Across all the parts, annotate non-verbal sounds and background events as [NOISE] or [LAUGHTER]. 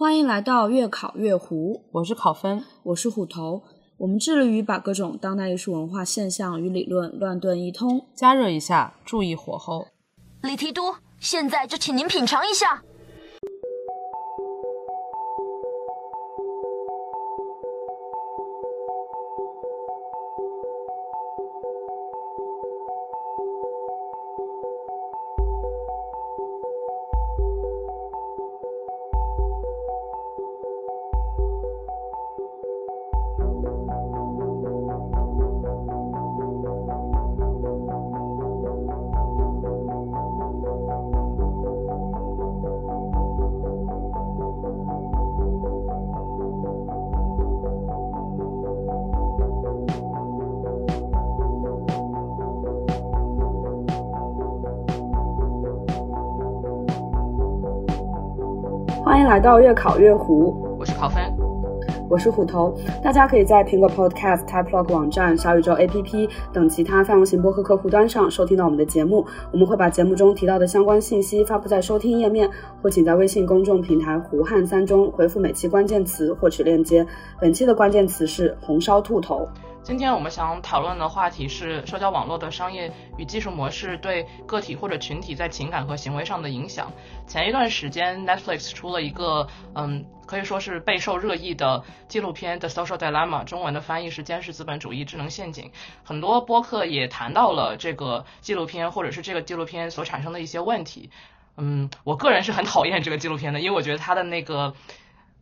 欢迎来到越考越糊，我是考分，我是虎头。我们致力于把各种当代艺术文化现象与理论乱炖一通，加热一下，注意火候。李提督，现在就请您品尝一下。来到越考越糊，我是考分，我是虎头。大家可以在苹果 Podcast、TypeLog 网站、小宇宙 APP 等其他泛用型播客客户端上收听到我们的节目。我们会把节目中提到的相关信息发布在收听页面，或请在微信公众平台“胡汉三”中回复每期关键词获取链接。本期的关键词是“红烧兔头”。今天我们想讨论的话题是社交网络的商业与技术模式对个体或者群体在情感和行为上的影响。前一段时间，Netflix 出了一个嗯，可以说是备受热议的纪录片《The Social Dilemma》，中文的翻译是《监视资本主义智能陷阱》。很多播客也谈到了这个纪录片，或者是这个纪录片所产生的一些问题。嗯，我个人是很讨厌这个纪录片的，因为我觉得它的那个。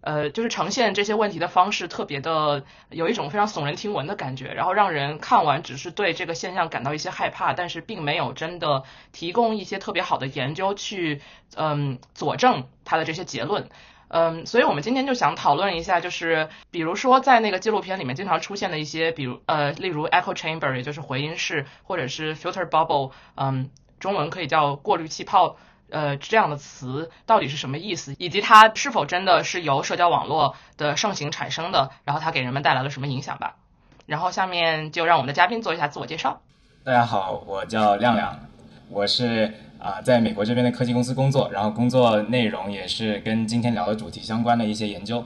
呃，就是呈现这些问题的方式特别的有一种非常耸人听闻的感觉，然后让人看完只是对这个现象感到一些害怕，但是并没有真的提供一些特别好的研究去嗯佐证他的这些结论。嗯，所以我们今天就想讨论一下，就是比如说在那个纪录片里面经常出现的一些，比如呃，例如 echo chamber，也就是回音室，或者是 filter bubble，嗯，中文可以叫过滤气泡。呃，这样的词到底是什么意思，以及它是否真的是由社交网络的盛行产生的？然后它给人们带来了什么影响吧？然后下面就让我们的嘉宾做一下自我介绍。大家好，我叫亮亮，我是啊在美国这边的科技公司工作，然后工作内容也是跟今天聊的主题相关的一些研究。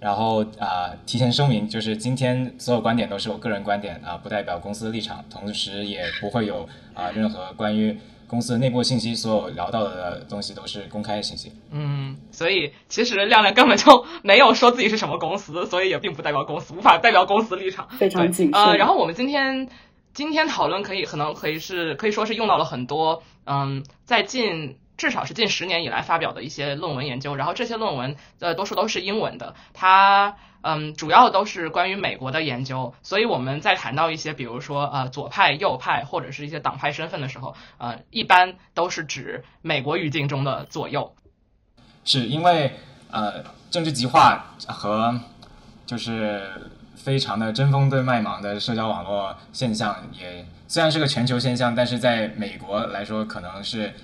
然后啊，提前声明，就是今天所有观点都是我个人观点啊，不代表公司的立场，同时也不会有啊任何关于。公司的内部信息，所有聊到的东西都是公开信息。嗯，所以其实亮亮根本就没有说自己是什么公司，所以也并不代表公司，无法代表公司立场。非常谨慎。呃，然后我们今天今天讨论可以可能可以是可以说是用到了很多嗯，在近至少是近十年以来发表的一些论文研究，然后这些论文呃多数都是英文的，它。嗯，主要都是关于美国的研究，所以我们在谈到一些，比如说呃左派、右派或者是一些党派身份的时候，呃，一般都是指美国语境中的左右。是因为呃政治极化和就是非常的针锋对麦芒的社交网络现象，也虽然是个全球现象，但是在美国来说，可能是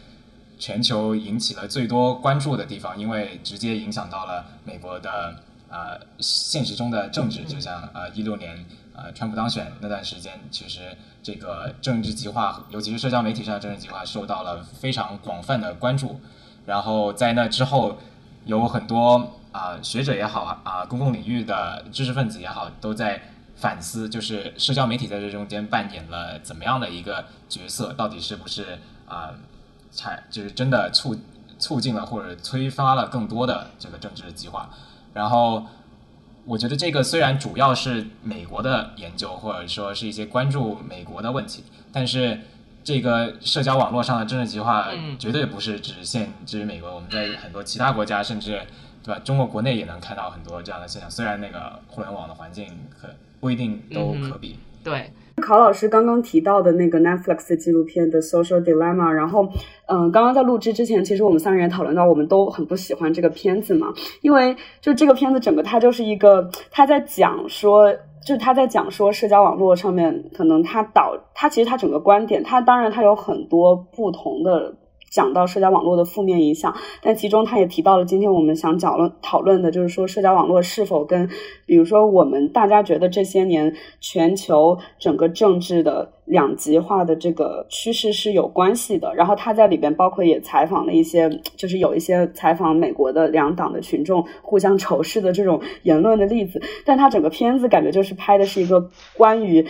全球引起了最多关注的地方，因为直接影响到了美国的。呃，现实中的政治，就像呃一六年呃川普当选那段时间，其实这个政治极化，尤其是社交媒体上的政治极化，受到了非常广泛的关注。然后在那之后，有很多啊学者也好啊，公共领域的知识分子也好，都在反思，就是社交媒体在这中间扮演了怎么样的一个角色，到底是不是啊产就是真的促促进了或者催发了更多的这个政治极化。然后，我觉得这个虽然主要是美国的研究，或者说是一些关注美国的问题，但是这个社交网络上的政治极化绝对不是只限于美国。我们在很多其他国家，甚至对吧，中国国内也能看到很多这样的现象。虽然那个互联网的环境可不一定都可比。对。考老师刚刚提到的那个 Netflix 纪录片的 Social Dilemma，然后，嗯，刚刚在录制之前，其实我们三个人也讨论到，我们都很不喜欢这个片子嘛，因为就这个片子整个它就是一个，他在讲说，就是他在讲说社交网络上面可能它导，它其实它整个观点，它当然它有很多不同的。讲到社交网络的负面影响，但其中他也提到了今天我们想讨论讨论的，就是说社交网络是否跟，比如说我们大家觉得这些年全球整个政治的两极化的这个趋势是有关系的。然后他在里边包括也采访了一些，就是有一些采访美国的两党的群众互相仇视的这种言论的例子，但他整个片子感觉就是拍的是一个关于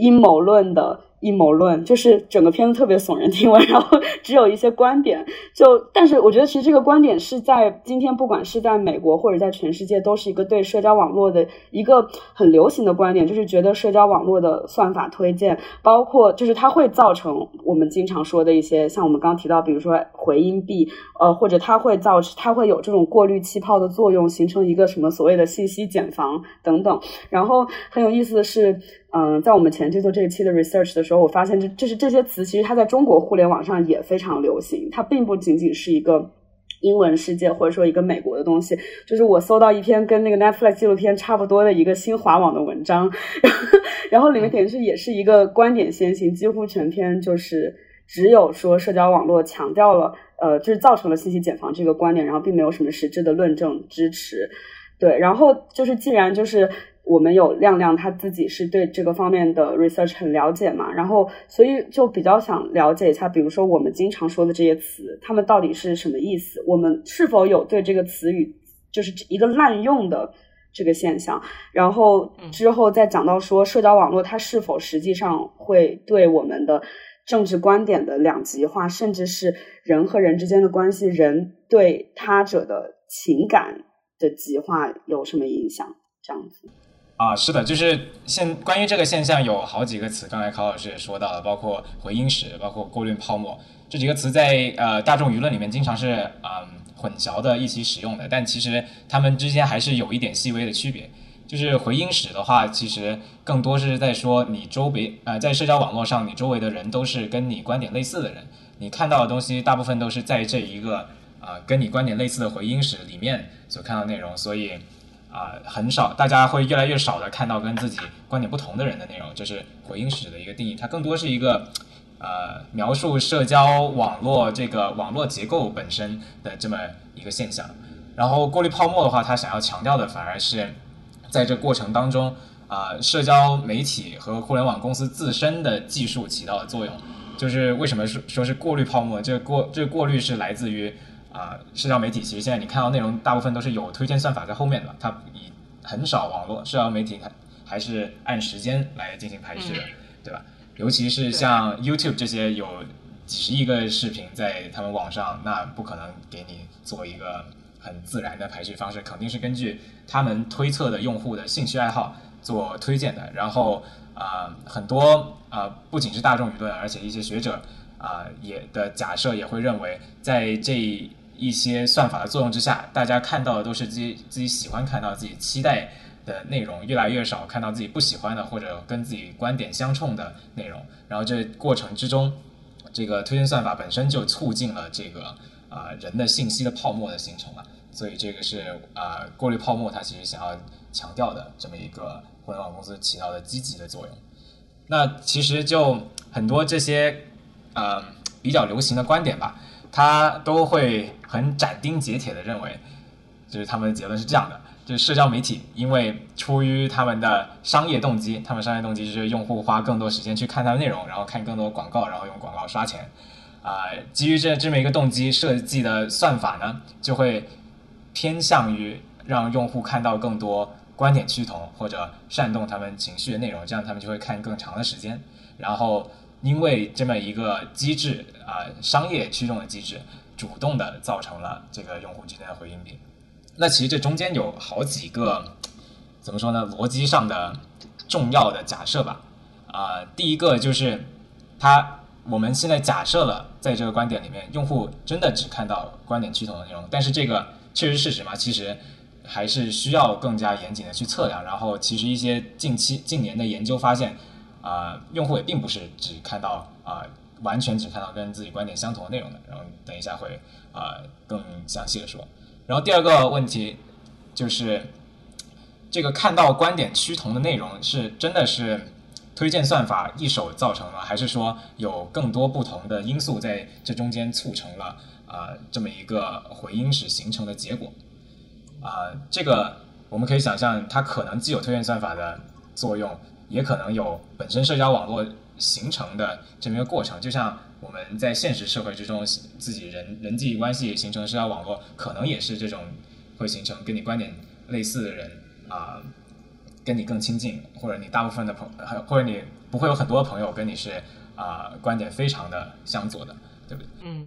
阴谋论的。阴谋论就是整个片子特别耸人听闻，然后只有一些观点。就但是我觉得其实这个观点是在今天不管是在美国或者在全世界都是一个对社交网络的一个很流行的观点，就是觉得社交网络的算法推荐，包括就是它会造成我们经常说的一些像我们刚刚提到，比如说回音壁，呃，或者它会造成它会有这种过滤气泡的作用，形成一个什么所谓的信息茧房等等。然后很有意思的是。嗯，在我们前期做这一期的 research 的时候，我发现这这是这些词，其实它在中国互联网上也非常流行。它并不仅仅是一个英文世界，或者说一个美国的东西。就是我搜到一篇跟那个 Netflix 纪录片差不多的一个新华网的文章，[LAUGHS] 然后里面点是也是一个观点先行，几乎全篇就是只有说社交网络强调了，呃，就是造成了信息茧房这个观点，然后并没有什么实质的论证支持。对，然后就是既然就是。我们有亮亮他自己是对这个方面的 research 很了解嘛，然后所以就比较想了解一下，比如说我们经常说的这些词，他们到底是什么意思？我们是否有对这个词语就是一个滥用的这个现象？然后之后再讲到说社交网络它是否实际上会对我们的政治观点的两极化，甚至是人和人之间的关系，人对他者的情感的极化有什么影响？这样子。啊，是的，就是现关于这个现象有好几个词，刚才考老师也说到了，包括回音史，包括过滤泡沫这几个词，在呃大众舆论里面经常是嗯混淆的一起使用的，但其实它们之间还是有一点细微的区别。就是回音史的话，其实更多是在说你周围呃在社交网络上，你周围的人都是跟你观点类似的人，你看到的东西大部分都是在这一个啊跟你观点类似的回音史里面所看到内容，所以。啊，很少，大家会越来越少的看到跟自己观点不同的人的内容，这是回音史的一个定义。它更多是一个，呃，描述社交网络这个网络结构本身的这么一个现象。然后过滤泡沫的话，它想要强调的反而是在这过程当中，啊，社交媒体和互联网公司自身的技术起到的作用。就是为什么说说是过滤泡沫？这过这过滤是来自于。啊，社交媒体其实现在你看到内容大部分都是有推荐算法在后面的，它以很少网络社交媒体它还是按时间来进行排序的，对吧？尤其是像 YouTube 这些有几十亿个视频在他们网上，那不可能给你做一个很自然的排序方式，肯定是根据他们推测的用户的兴趣爱好做推荐的。然后啊，很多啊，不仅是大众舆论，而且一些学者啊也的假设也会认为，在这一些算法的作用之下，大家看到的都是自己自己喜欢看到、自己期待的内容，越来越少看到自己不喜欢的或者跟自己观点相冲的内容。然后这过程之中，这个推荐算法本身就促进了这个啊人的信息的泡沫的形成了。所以这个是啊过滤泡沫，它其实想要强调的这么一个互联网公司起到的积极的作用。那其实就很多这些呃比较流行的观点吧。他都会很斩钉截铁的认为，就是他们的结论是这样的：，就是社交媒体因为出于他们的商业动机，他们商业动机就是用户花更多时间去看他的内容，然后看更多广告，然后用广告刷钱。啊，基于这这么一个动机设计的算法呢，就会偏向于让用户看到更多观点趋同或者煽动他们情绪的内容，这样他们就会看更长的时间，然后。因为这么一个机制啊，商业驱动的机制，主动的造成了这个用户之间的回应比。那其实这中间有好几个怎么说呢？逻辑上的重要的假设吧。啊，第一个就是它，我们现在假设了，在这个观点里面，用户真的只看到观点趋同的内容。但是这个确实事实吗？其实还是需要更加严谨的去测量。然后，其实一些近期近年的研究发现。啊，用户也并不是只看到啊，完全只看到跟自己观点相同的内容的。然后等一下会啊更详细的说。然后第二个问题就是，这个看到观点趋同的内容是真的是推荐算法一手造成了，还是说有更多不同的因素在这中间促成了啊这么一个回音室形成的结果？啊，这个我们可以想象，它可能既有推荐算法的作用，也可能有本身社交网络形成的这么一个过程。就像我们在现实社会之中，自己人人际关系形成社交网络，可能也是这种会形成跟你观点类似的人啊。跟你更亲近，或者你大部分的朋，或者你不会有很多朋友跟你是啊观点非常的相左的，对不对？嗯，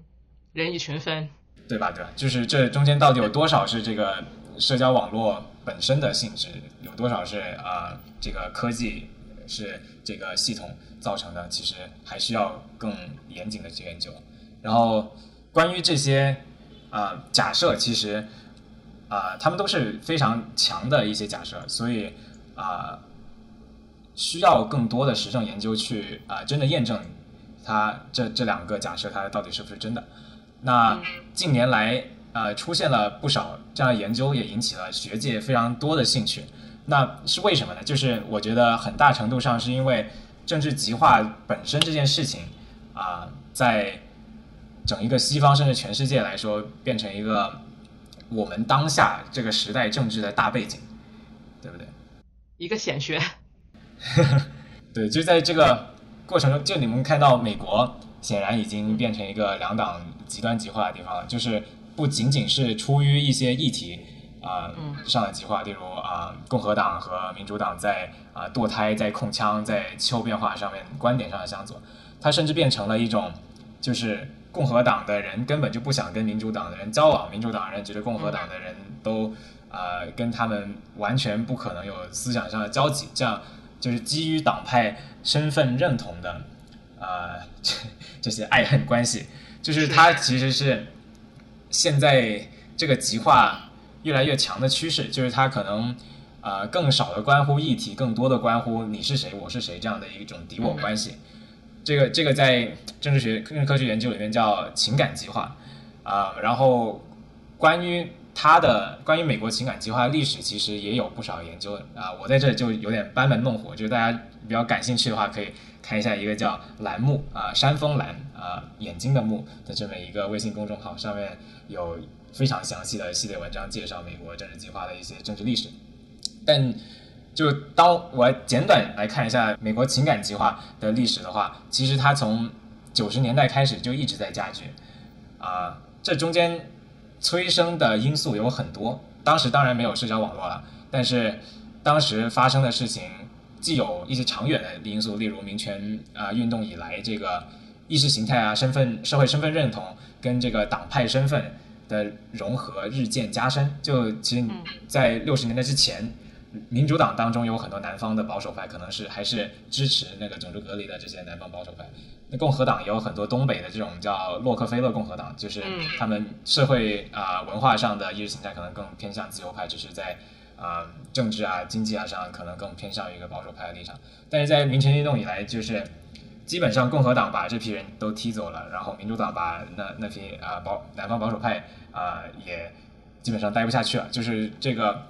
人以群分，对吧？对吧？就是这中间到底有多少是这个社交网络本身的性质，有多少是啊这个科技是这个系统造成的？其实还需要更严谨的去研究。然后关于这些啊假设，其实啊他们都是非常强的一些假设，所以。啊，需要更多的实证研究去啊，真的验证它这这两个假设它到底是不是真的。那近年来呃出现了不少这样的研究，也引起了学界非常多的兴趣。那是为什么呢？就是我觉得很大程度上是因为政治极化本身这件事情啊，在整一个西方甚至全世界来说，变成一个我们当下这个时代政治的大背景，对不对？一个显学，对，就在这个过程中，就你们看到美国显然已经变成一个两党极端极化的地方了，就是不仅仅是出于一些议题啊上的极化，例如啊共和党和民主党在啊堕胎、在控枪、在气候变化上面观点上的相左，它甚至变成了一种就是共和党的人根本就不想跟民主党的人交往，民主党人觉得共和党的人都。呃，跟他们完全不可能有思想上的交集，这样就是基于党派身份认同的，呃，[LAUGHS] 这些爱恨关系，就是。它其实是现在这个极化越来越强的趋势，就是它可能呃更少的关乎议题，更多的关乎你是谁，我是谁这样的一种敌我关系。这个这个在政治学、政治科学研究里面叫情感极化啊，然后关于。它的关于美国情感极化历史其实也有不少研究啊，我在这就有点班门弄斧，就是大家比较感兴趣的话，可以看一下一个叫栏目啊山峰蓝啊眼睛的目的这么一个微信公众号，上面有非常详细的系列文章介绍美国政治计划的一些政治历史。但就当我简短来看一下美国情感计划的历史的话，其实它从九十年代开始就一直在加剧啊，这中间。催生的因素有很多，当时当然没有社交网络了，但是当时发生的事情既有一些长远的因素，例如民权啊运动以来这个意识形态啊身份社会身份认同跟这个党派身份的融合日渐加深，就其实，在六十年代之前。民主党当中有很多南方的保守派，可能是还是支持那个种族隔离的这些南方保守派。那共和党也有很多东北的这种叫洛克菲勒共和党，就是他们社会啊文化上的意识形态可能更偏向自由派，只是在啊政治啊经济啊上可能更偏向于一个保守派的立场。但是在民权运动以来，就是基本上共和党把这批人都踢走了，然后民主党把那那批啊保南方保守派啊也基本上待不下去了，就是这个。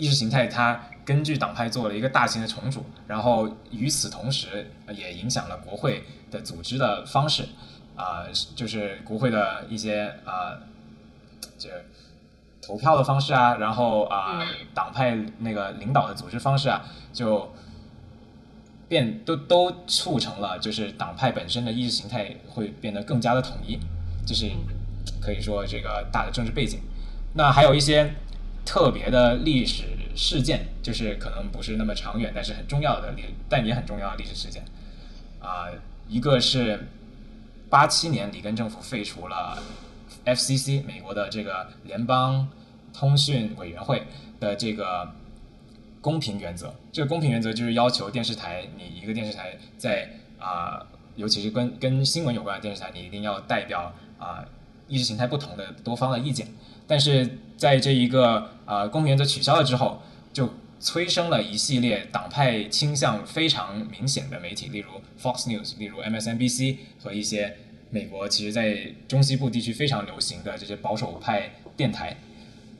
意识形态它根据党派做了一个大型的重组，然后与此同时也影响了国会的组织的方式，啊，就是国会的一些啊，这投票的方式啊，然后啊，党派那个领导的组织方式啊，就变都都促成了，就是党派本身的意识形态会变得更加的统一，就是可以说这个大的政治背景。那还有一些。特别的历史事件，就是可能不是那么长远，但是很重要的历，但也很重要的历史事件。啊，一个是八七年里根政府废除了 FCC 美国的这个联邦通讯委员会的这个公平原则。这个公平原则就是要求电视台，你一个电视台在啊，尤其是跟跟新闻有关的电视台，你一定要代表啊意识形态不同的多方的意见。但是在这一个呃公平原则取消了之后，就催生了一系列党派倾向非常明显的媒体，例如 Fox News，例如 MSNBC 和一些美国其实在中西部地区非常流行的这些保守派电台，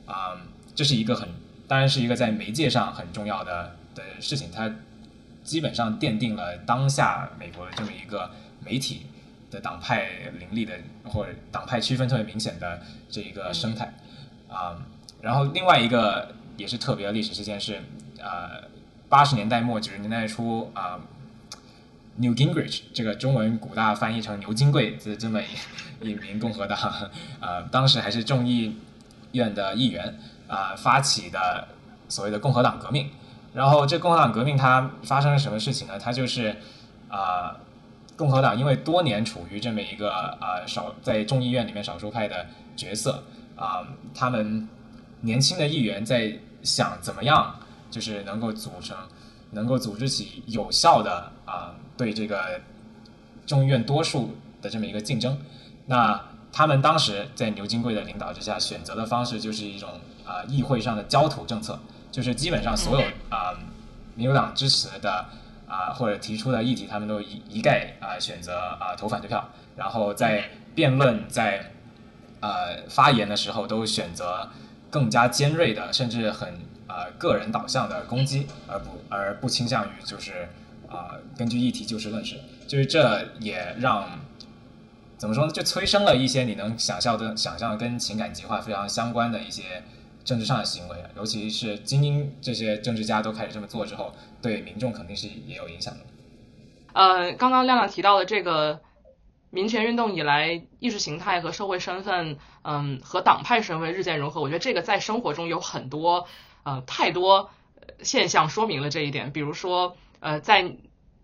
啊，这是一个很当然是一个在媒介上很重要的的事情。它基本上奠定了当下美国的这么一个媒体的党派林立的或者党派区分特别明显的这一个生态啊。然后另外一个也是特别的历史事件是，呃，八十年代末九十年代初啊，New Gingrich 这个中文古大翻译成牛金贵这这么 [LAUGHS] 一名共和党，呃，当时还是众议院的议员啊发起的所谓的共和党革命。然后这共和党革命它发生了什么事情呢？它就是啊，共和党因为多年处于这么一个啊少在众议院里面少数派的角色啊，他们。年轻的议员在想怎么样，就是能够组成，能够组织起有效的啊，对这个众议院多数的这么一个竞争。那他们当时在牛金贵的领导之下选择的方式，就是一种啊议会上的焦土政策，就是基本上所有啊民主党支持的啊或者提出的议题，他们都一一概啊选择啊投反对票，然后在辩论在呃发言的时候都选择。更加尖锐的，甚至很呃个人导向的攻击，而不而不倾向于就是啊根据议题就事论事，就是这也让怎么说呢？就催生了一些你能想象的、想象跟情感极化非常相关的一些政治上的行为，尤其是精英这些政治家都开始这么做之后，对民众肯定是也有影响的。呃，刚刚亮亮提到的这个。民权运动以来，意识形态和社会身份，嗯，和党派身份日渐融合。我觉得这个在生活中有很多，呃，太多现象说明了这一点。比如说，呃，在。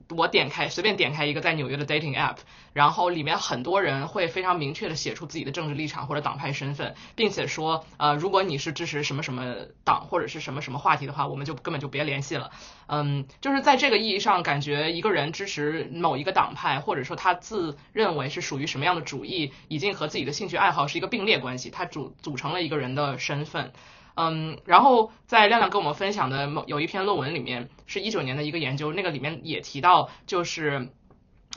我点开随便点开一个在纽约的 dating app，然后里面很多人会非常明确的写出自己的政治立场或者党派身份，并且说，呃，如果你是支持什么什么党或者是什么什么话题的话，我们就根本就别联系了。嗯，就是在这个意义上，感觉一个人支持某一个党派，或者说他自认为是属于什么样的主义，已经和自己的兴趣爱好是一个并列关系，它组组成了一个人的身份。嗯，然后在亮亮跟我们分享的某有一篇论文里面，是一九年的一个研究，那个里面也提到，就是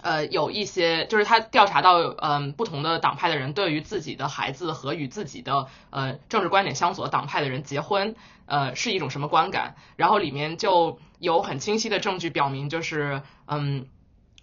呃有一些，就是他调查到，嗯，不同的党派的人对于自己的孩子和与自己的呃政治观点相左党派的人结婚，呃是一种什么观感？然后里面就有很清晰的证据表明，就是嗯。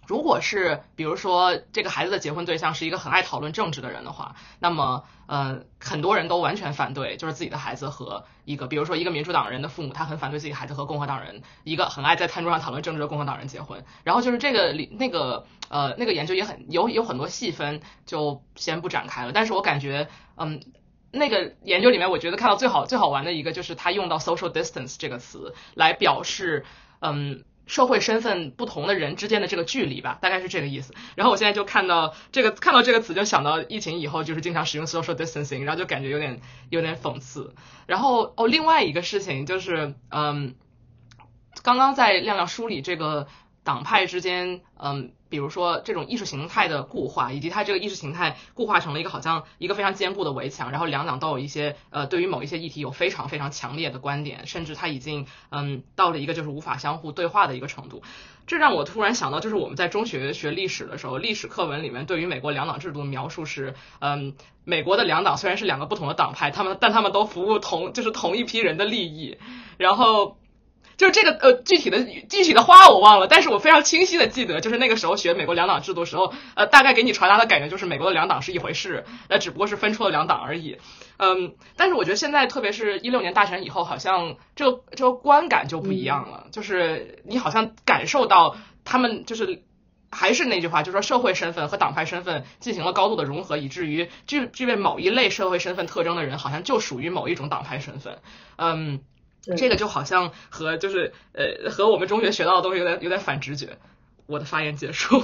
如果是比如说这个孩子的结婚对象是一个很爱讨论政治的人的话，那么呃很多人都完全反对，就是自己的孩子和一个比如说一个民主党人的父母，他很反对自己孩子和共和党人一个很爱在餐桌上讨论政治的共和党人结婚。然后就是这个里那个呃那个研究也很有有很多细分，就先不展开了。但是我感觉嗯那个研究里面，我觉得看到最好最好玩的一个就是他用到 social distance 这个词来表示嗯。社会身份不同的人之间的这个距离吧，大概是这个意思。然后我现在就看到这个，看到这个词就想到疫情以后就是经常使用 social distancing，然后就感觉有点有点讽刺。然后哦，另外一个事情就是，嗯，刚刚在亮亮梳理这个党派之间，嗯。比如说这种意识形态的固化，以及它这个意识形态固化成了一个好像一个非常坚固的围墙，然后两党都有一些呃对于某一些议题有非常非常强烈的观点，甚至它已经嗯到了一个就是无法相互对话的一个程度。这让我突然想到，就是我们在中学学历史的时候，历史课文里面对于美国两党制度的描述是，嗯，美国的两党虽然是两个不同的党派，他们但他们都服务同就是同一批人的利益，然后。就是这个呃具体的具体的话我忘了，但是我非常清晰的记得，就是那个时候学美国两党制度时候，呃大概给你传达的感觉就是美国的两党是一回事，那只不过是分出了两党而已。嗯，但是我觉得现在特别是一六年大选以后，好像这个这个观感就不一样了，就是你好像感受到他们就是还是那句话，就是说社会身份和党派身份进行了高度的融合，以至于具具备某一类社会身份特征的人，好像就属于某一种党派身份。嗯。这个就好像和就是呃和我们中学学到的东西有点有点反直觉。我的发言结束。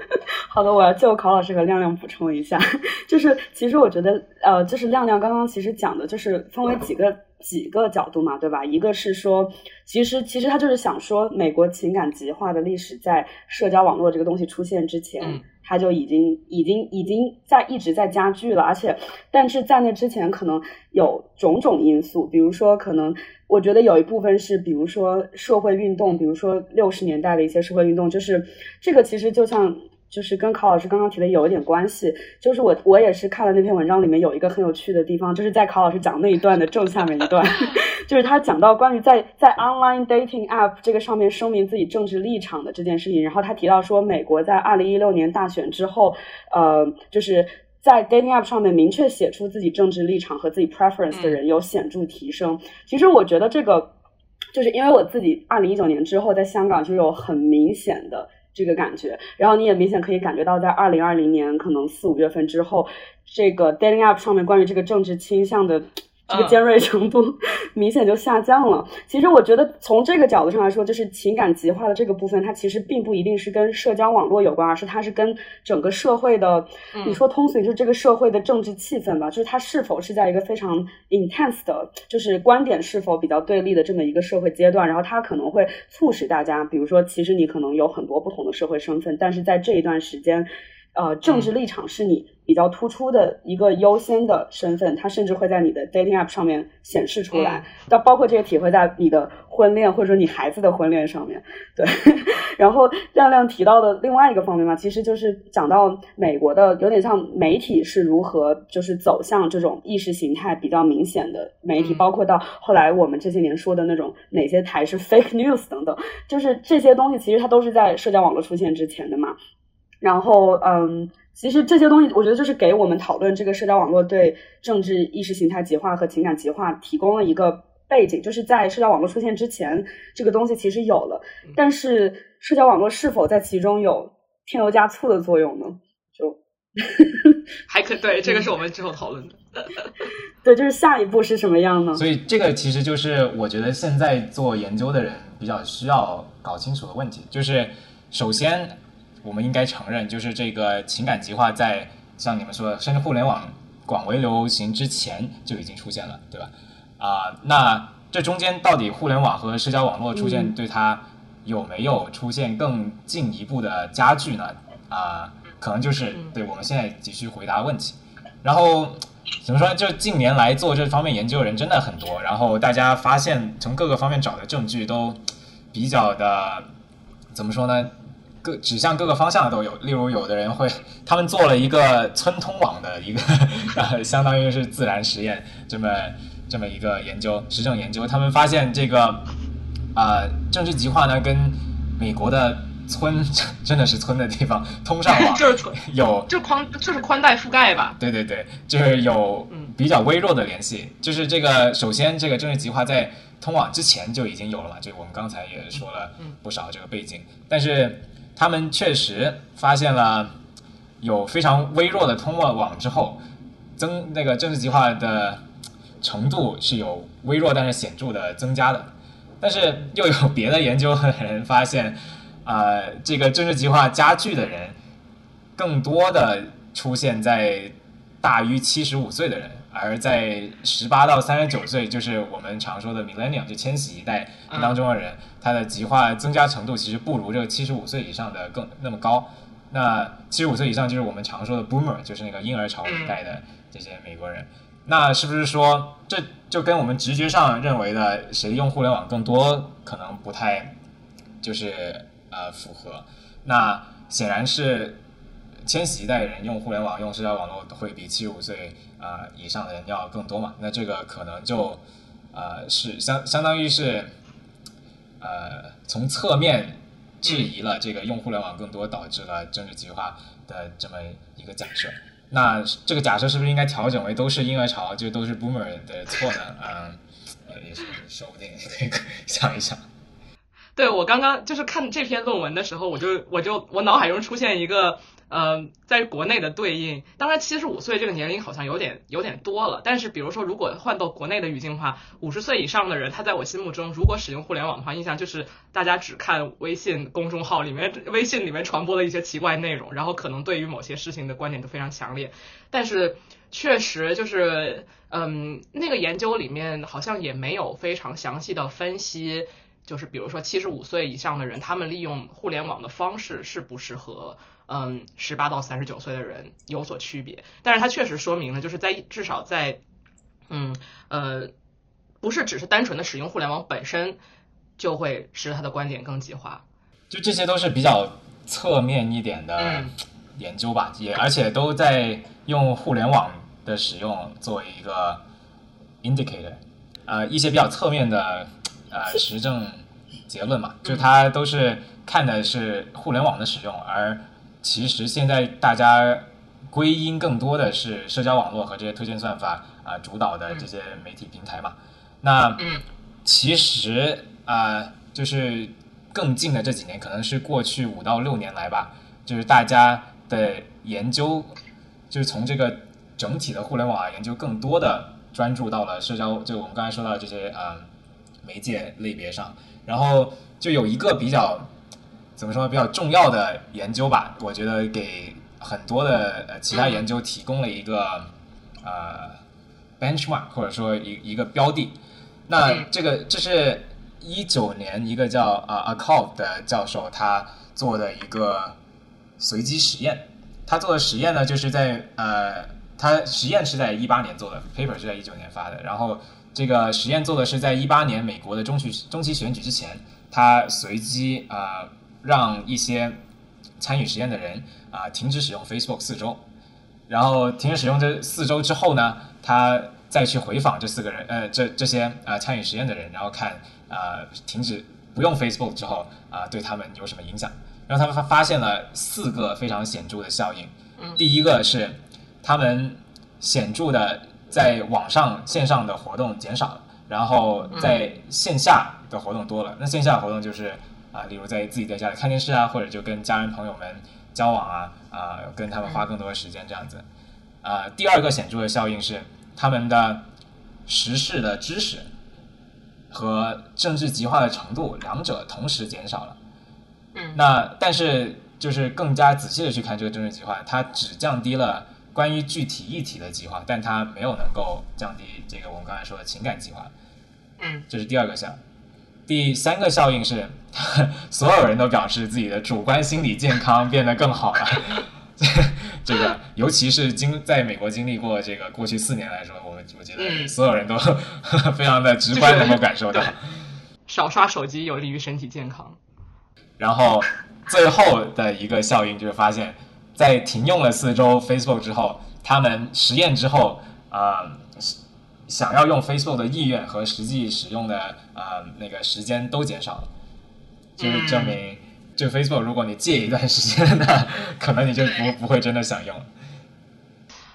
[LAUGHS] 好的，我要就考老师和亮亮补充一下，[LAUGHS] 就是其实我觉得呃就是亮亮刚刚其实讲的就是分为几个几个角度嘛，对吧？一个是说其实其实他就是想说美国情感极化的历史在社交网络这个东西出现之前。它就已经已经已经在一直在加剧了，而且，但是在那之前可能有种种因素，比如说可能我觉得有一部分是，比如说社会运动，比如说六十年代的一些社会运动，就是这个其实就像就是跟考老师刚刚提的有一点关系，就是我我也是看了那篇文章里面有一个很有趣的地方，就是在考老师讲那一段的正下面一段，[LAUGHS] 就是他讲到关于在在 online dating app 这个上面声明自己政治立场的这件事情，然后他提到说，美国在二零一六年大选之后，呃，就是在 dating app 上面明确写出自己政治立场和自己 preference 的人有显著提升。其实我觉得这个，就是因为我自己二零一九年之后在香港就有很明显的。这个感觉，然后你也明显可以感觉到，在二零二零年可能四五月份之后，这个 dating app 上面关于这个政治倾向的。这个尖锐程度 [LAUGHS] 明显就下降了。其实我觉得从这个角度上来说，就是情感极化的这个部分，它其实并不一定是跟社交网络有关，而是它是跟整个社会的，你说通俗就是这个社会的政治气氛吧，就是它是否是在一个非常 intense 的，就是观点是否比较对立的这么一个社会阶段，然后它可能会促使大家，比如说，其实你可能有很多不同的社会身份，但是在这一段时间。呃，政治立场是你比较突出的一个优先的身份，它甚至会在你的 dating app 上面显示出来。到包括这个体会在你的婚恋或者说你孩子的婚恋上面。对，[LAUGHS] 然后亮亮提到的另外一个方面嘛，其实就是讲到美国的有点像媒体是如何就是走向这种意识形态比较明显的媒体，包括到后来我们这些年说的那种哪些台是 fake news 等等，就是这些东西其实它都是在社交网络出现之前的嘛。然后，嗯，其实这些东西，我觉得就是给我们讨论这个社交网络对政治意识形态极化和情感极化提供了一个背景。就是在社交网络出现之前，这个东西其实有了，但是社交网络是否在其中有添油加醋的作用呢？就 [LAUGHS] 还可对，这个是我们之后讨论的。[LAUGHS] 对，就是下一步是什么样呢？所以这个其实就是我觉得现在做研究的人比较需要搞清楚的问题，就是首先。我们应该承认，就是这个情感极化在像你们说，甚至互联网广为流行之前就已经出现了，对吧？啊，那这中间到底互联网和社交网络出现对它有没有出现更进一步的加剧呢？啊，可能就是对我们现在急需回答问题。然后怎么说？就近年来做这方面研究的人真的很多，然后大家发现从各个方面找的证据都比较的怎么说呢？各指向各个方向的都有，例如有的人会，他们做了一个村通网的一个，[LAUGHS] 相当于是自然实验这么这么一个研究，实证研究，他们发现这个啊政治极化呢跟美国的村 [LAUGHS] 真的是村的地方通上网，[LAUGHS] 就是有就是宽就是宽带覆盖吧，对对对，就是有比较微弱的联系，就是这个首先这个政治极化在通网之前就已经有了嘛，就我们刚才也说了不少这个背景，但是。他们确实发现了有非常微弱的通过网之后，增那个政治极化的程度是有微弱但是显著的增加的。但是又有别的研究的人发现，呃，这个政治极化加剧的人，更多的出现在大于七十五岁的人。而在十八到三十九岁，就是我们常说的 millennial，就千禧一代当中的人，他的极化增加程度其实不如这个七十五岁以上的更那么高。那七十五岁以上就是我们常说的 boomer，就是那个婴儿潮一代的这些美国人。那是不是说这就跟我们直觉上认为的谁用互联网更多可能不太就是呃符合？那显然是千禧一代人用互联网、用社交网络会比七十五岁。啊，以上的人要更多嘛？那这个可能就，呃，是相相当于是，呃，从侧面质疑了这个用互联网更多导致了政治极化的这么一个假设。那这个假设是不是应该调整为都是婴儿潮，就都是 boomer 的错呢？嗯，也是说不定，[LAUGHS] 可以想一想。对我刚刚就是看这篇论文的时候，我就我就我脑海中出现一个。嗯，在国内的对应，当然七十五岁这个年龄好像有点有点多了。但是，比如说，如果换到国内的语境的话，五十岁以上的人，他在我心目中，如果使用互联网的话，印象就是大家只看微信公众号里面，微信里面传播的一些奇怪内容，然后可能对于某些事情的观点都非常强烈。但是，确实就是，嗯，那个研究里面好像也没有非常详细的分析，就是比如说七十五岁以上的人，他们利用互联网的方式是不是和。嗯，十八到三十九岁的人有所区别，但是它确实说明了，就是在至少在，嗯呃，不是只是单纯的使用互联网本身，就会使他的观点更极化。就这些都是比较侧面一点的研究吧，也而且都在用互联网的使用作为一个 indicator。呃一些比较侧面的呃实证结论嘛，就它都是看的是互联网的使用，而其实现在大家归因更多的是社交网络和这些推荐算法啊、主导的这些媒体平台嘛。那嗯。其实啊、就是更近的这几年，可能是过去五到六年来吧，就是大家的研究，就是从这个整体的互联网啊研究，更多的专注到了社交，就我们刚才说到的这些呃媒介类别上，然后就有一个比较怎么说比较重要的研究吧，我觉得给很多的呃其他研究提供了一个呃 benchmark 或者说一一个标的。那嗯这个这是一九年一个叫啊 Akov 的教授他做的一个随机实验。他做的实验呢，就是在呃，他实验是在一八年做的，paper 是在一九年发的。然后这个实验做的是在一八年美国的中期中期选举之前，他随机啊、呃让一些参与实验的人啊、停止使用 Facebook 四周，然后停止使用这四周之后呢，他再去回访这四个人，呃，这这些啊、呃参与实验的人，然后看啊、呃停止不用 Facebook 之后啊、对他们有什么影响。然后他们发发现了四个非常显著的效应。第一个是他们显著的在网上线上的活动减少了，然后在线下的活动多了。那线下活动就是啊、例如在自己在家里看电视啊，或者就跟家人朋友们交往啊，啊、跟他们花更多的时间这样子。啊、第二个显著的效应是他们的时事的知识和政治极化的程度两者同时减少了。嗯那但是就是更加仔细的去看这个政治极化，它只降低了关于具体议题的极化，但它没有能够降低这个我们刚才说的情感极化。嗯，这是第二个效。第三个效应是，[LAUGHS] 所有人都表示自己的主观心理健康变得更好了。[LAUGHS] 这个，尤其是经在美国经历过这个过去四年来说，我我觉得嗯所有人都 [LAUGHS] 非常的直观能够感受到。少刷手机有利于身体健康。然后最后的一个效应就是发现，在停用了四周 Facebook 之后，他们实验之后，呃，想要用 Facebook 的意愿和实际使用的呃那个时间都减少了，就是证明，就 Facebook 如果你戒一段时间，那可能你就不不会真的想用。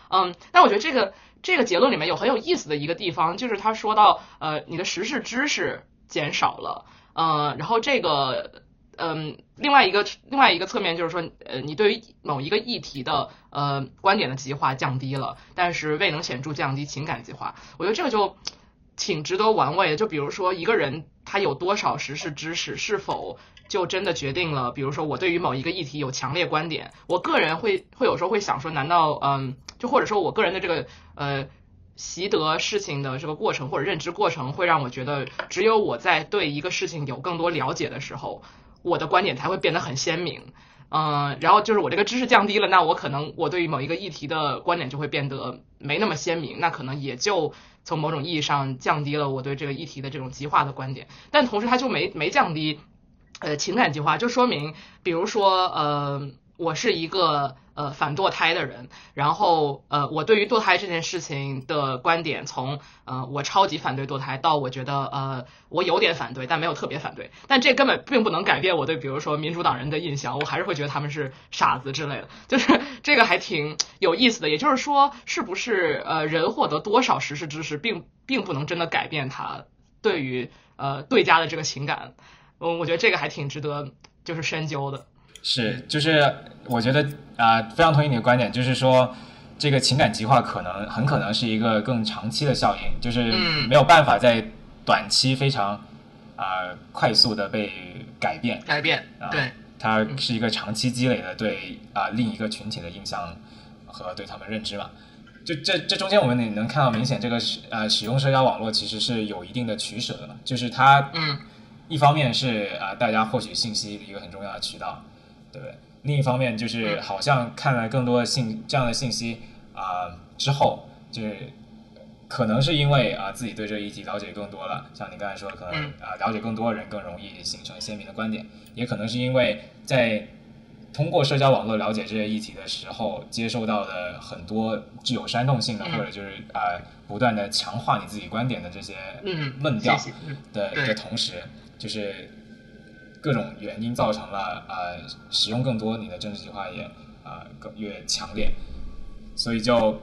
嗯，但我觉得这个这个结论里面有很有意思的一个地方，就是他说到，呃，你的时事知识减少了，呃，然后这个，嗯，另外一个另外一个侧面就是说，呃，你对于某一个议题的呃观点的极化降低了，但是未能显著降低情感极化。我觉得这个就挺值得玩味的。就比如说一个人他有多少时事知识，是否就真的决定了，比如说我对于某一个议题有强烈观点，我个人会会有时候会想说，难道嗯，就或者说我个人的这个呃习得事情的这个过程或者认知过程，会让我觉得，只有我在对一个事情有更多了解的时候，我的观点才会变得很鲜明。嗯，然后就是我这个知识降低了，那我可能我对于某一个议题的观点就会变得没那么鲜明，那可能也就从某种意义上降低了我对这个议题的这种极化的观点，但同时它就没没降低呃情感极化，就说明，比如说呃，我是一个呃反堕胎的人，然后呃我对于堕胎这件事情的观点从呃我超级反对堕胎到我觉得呃我有点反对，但没有特别反对，但这根本并不能改变我对比如说民主党人的印象，我还是会觉得他们是傻子之类的，就是这个还挺有意思的。也就是说，是不是呃人获得多少时事知识，并并不能真的改变他对于呃对家的这个情感。嗯，我觉得这个还挺值得就是深究的。是，就是我觉得啊、非常同意你的观点，就是说这个情感极化可能很可能是一个更长期的效应，就是嗯。没有办法在短期非常啊、快速的被改变，改变啊对，它是一个长期积累的对啊、另一个群体的印象和对他们认知嘛。就这这中间我们也能看到明显这个使呃使用社交网络其实是有一定的取舍的嘛，就是它嗯。一方面是啊、大家获取信息的一个很重要的渠道，对不对？另一方面就是嗯。好像看了更多的信这样的信息啊、之后，就是可能是因为啊、自己对这个议题了解更多了，像你刚才说，可能嗯。啊、了解更多人更容易形成鲜明的观点，也可能是因为在通过社交网络了解这些议题的时候，接受到的很多具有煽动性的，嗯。或者就是啊不断的强化你自己观点的这些嗯论调的对。的同时，就是各种原因造成了呃使用更多，你的政治计划也啊、呃更越强烈，所以就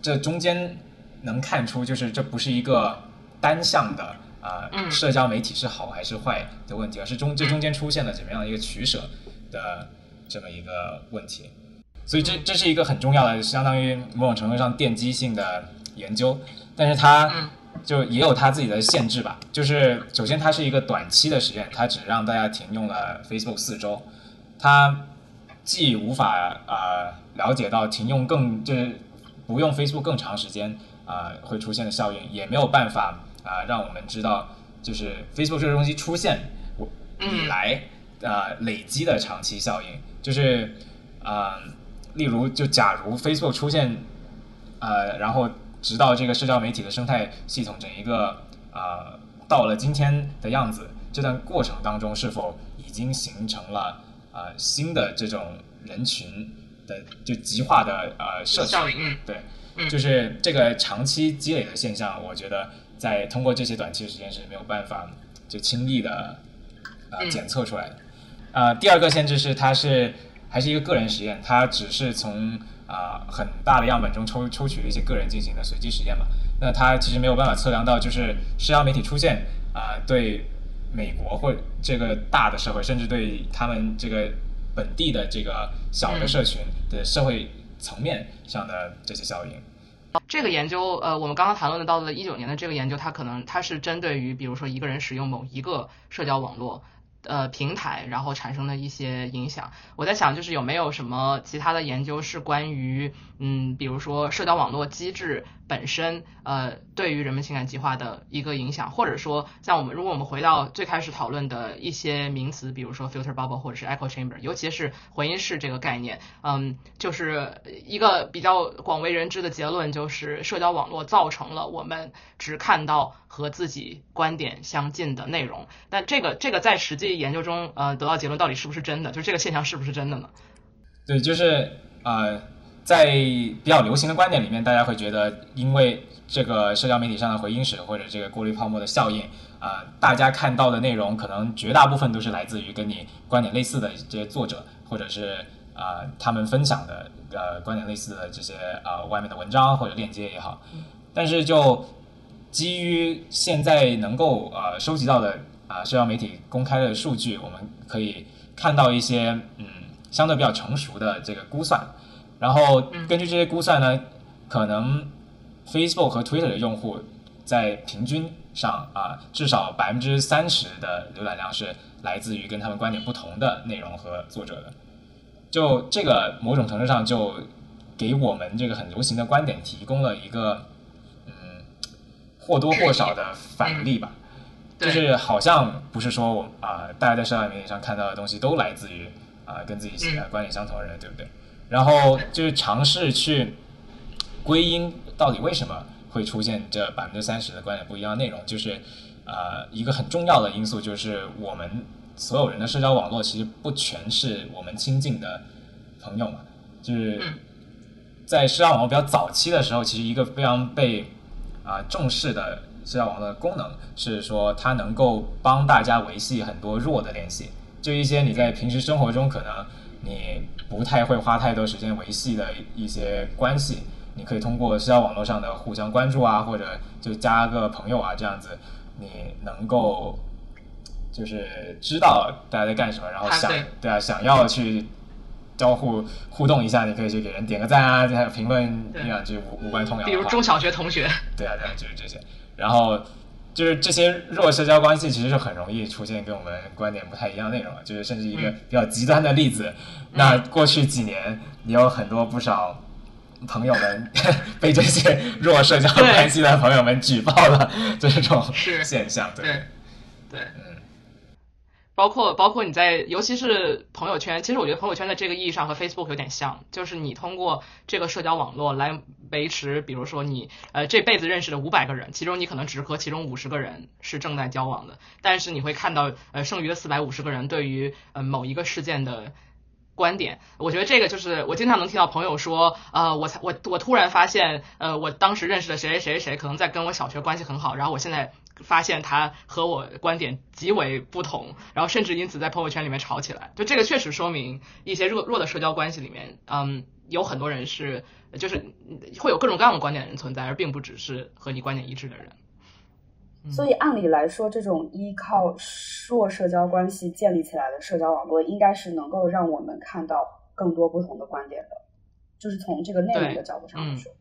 这中间能看出，就是这不是一个单向的啊、社交媒体是好还是坏的问题，而是中这中间出现了怎么样的一个取舍的这么一个问题。所以这这是一个很重要的，相当于某种程度上奠基性的研究，但是它嗯就也有它自己的限制吧。就是首先它是一个短期的实验，它只让大家停用了 Facebook 四周，它既无法呃了解到停用更就是不用 Facebook 更长时间啊、呃会出现的效应，也没有办法啊、让我们知道就是 Facebook 这个东西出现我以来啊、呃累积的长期效应，就是啊、呃例如就假如 Facebook 出现呃，然后直到这个社交媒体的生态系统整一个啊、呃到了今天的样子，这段过程当中是否已经形成了啊、呃新的这种人群的就极化的呃社群效嗯对，嗯。就是这个长期积累的现象，我觉得在通过这些短期的时间是没有办法就轻易的呃嗯。检测出来的。呃，第二个限制是它是还是一个个人实验，它只是从啊、很大的样本中抽抽取了一些个人进行的随机实验嘛。那它其实没有办法测量到，就是社交媒体出现啊、对美国或这个大的社会，甚至对他们这个本地的这个小的社群的社会层面上的这些效应。这个研究，呃，我们刚刚谈论的到了一九年的这个研究，它可能它是针对于，比如说一个人使用某一个社交网络。呃，平台然后产生的一些影响，我在想，就是有没有什么其他的研究是关于，嗯，比如说社交网络机制本身，呃，对于人们情感极化的一个影响，或者说，像我们如果我们回到最开始讨论的一些名词，比如说 filter bubble 或者是 echo chamber，尤其是回音室这个概念，嗯，就是一个比较广为人知的结论，就是社交网络造成了我们只看到和自己观点相近的内容。但这个这个在实际研究中，呃，得到结论到底是不是真的？就是这个现象是不是真的呢？对，就是呃，在比较流行的观点里面，大家会觉得，因为这个社交媒体上的回音室或者这个过滤泡沫的效应，啊、大家看到的内容可能绝大部分都是来自于跟你观点类似的这些作者，或者是啊、他们分享的呃观点类似的这些啊、外面的文章或者链接也好，但是就基于现在能够呃收集到的啊、社交媒体公开的数据，我们可以看到一些嗯相对比较成熟的这个估算，然后根据这些估算呢，可能 Facebook 和 Twitter 的用户在平均上啊，至少百分之三十的浏览量是来自于跟他们观点不同的内容和作者的。就这个某种程度上就给我们这个很流行的观点提供了一个嗯或多或少的反例吧。就是好像不是说我啊、大家在社交媒体上看到的东西都来自于啊、跟自己观点相同的人，对不对？然后就是尝试去归因到底为什么会出现这百分之三十的观点不一样的内容，就是呃一个很重要的因素就是我们所有人的社交网络其实不全是我们亲近的朋友嘛，就是嗯。在社交网络比较早期的时候，其实一个非常被啊、重视的社交网络的功能是说它能够帮大家维系很多弱的联系，就一些你在平时生活中可能你不太会花太多时间维系的一些关系，你可以通过社交网络上的互相关注啊，或者就加个朋友啊这样子，你能够就是知道大家在干什么，然后想啊对对啊想要去交互互动一下，你可以去给人点个赞啊，还有评论对这样就无无关痛痒。比如中小学同学，对啊，对啊，就是这些。然后就是这些弱社交关系，其实是很容易出现跟我们观点不太一样的内容。就是甚至一个比较极端的例子，那过去几年也有很多不少朋友们 [LAUGHS] 被这些弱社交关系的朋友们举报了这种是。现象。对，对，对，包括包括你在，尤其是朋友圈，其实我觉得朋友圈在这个意义上和 Facebook 有点像，就是你通过这个社交网络来维持，比如说你呃这辈子认识的五百个人，其中你可能只和其中五十个人是正在交往的，但是你会看到呃剩余的四百五十个人对于呃某一个事件的观点。我觉得这个就是我经常能听到朋友说，呃，我才我我突然发现，呃，我当时认识的谁谁谁谁可能在跟我小学关系很好，然后我现在发现他和我观点极为不同，然后甚至因此在朋友圈里面吵起来。就这个确实说明一些弱弱的社交关系里面，嗯，有很多人是就是会有各种各样的观点的人存在，而并不只是和你观点一致的人。所以按理来说，这种依靠弱社交关系建立起来的社交网络，应该是能够让我们看到更多不同的观点的，就是从这个内容的角度上来说。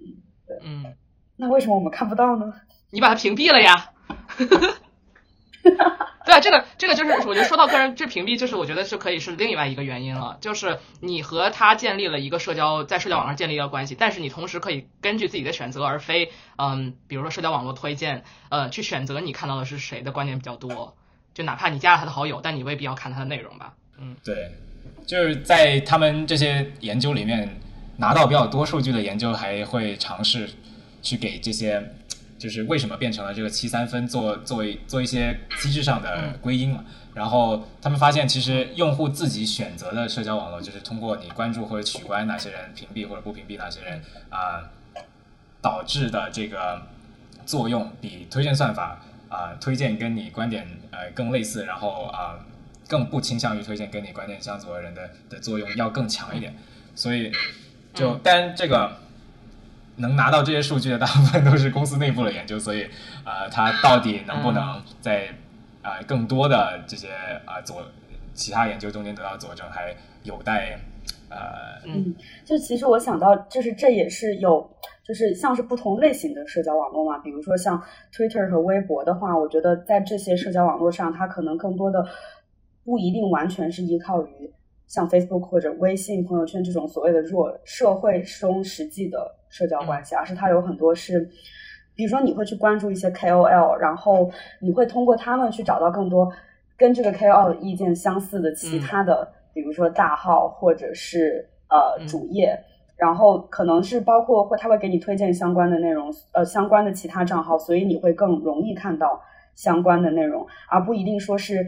嗯，对，嗯，那为什么我们看不到呢？你把它屏蔽了呀。对啊，这个这个就是，我觉得说到个人这屏蔽，就是我觉得是可以是另外一个原因了，就是你和他建立了一个社交，在社交网上建立一个关系，但是你同时可以根据自己的选择，而非嗯，比如说社交网络推荐，呃，去选择你看到的是谁的观点比较多，就哪怕你加了他的好友，但你未必要看他的内容吧。嗯，对，就是在他们这些研究里面拿到比较多数据的研究，还会尝试去给这些。就是为什么变成了这个七三分做作为做一些机制上的归因嘛？然后他们发现，其实用户自己选择的社交网络，就是通过你关注或者取关哪些人，屏蔽或者不屏蔽哪些人啊，导致的这个作用比推荐算法啊推荐跟你观点呃更类似，然后啊更不倾向于推荐跟你观点相左的人的的作用要更强一点。所以就但这个。能拿到这些数据的大部分都是公司内部的研究，所以，呃，它到底能不能在啊更多的这些啊佐其他研究中间得到佐证，还有待呃嗯，就其实我想到，就是这也是有，就是像是不同类型的社交网络嘛，比如说像 Twitter 和微博的话，我觉得在这些社交网络上，它可能更多的不一定完全是依靠于像 Facebook 或者微信朋友圈这种所谓的弱社会中实际的。社交关系，而是它有很多是，比如说你会去关注一些 KOL，然后你会通过他们去找到更多跟这个 KOL 的意见相似的其他的，比如说大号或者是呃主页，然后可能是包括会他会给你推荐相关的内容，呃相关的其他账号，所以你会更容易看到相关的内容，而不一定说是。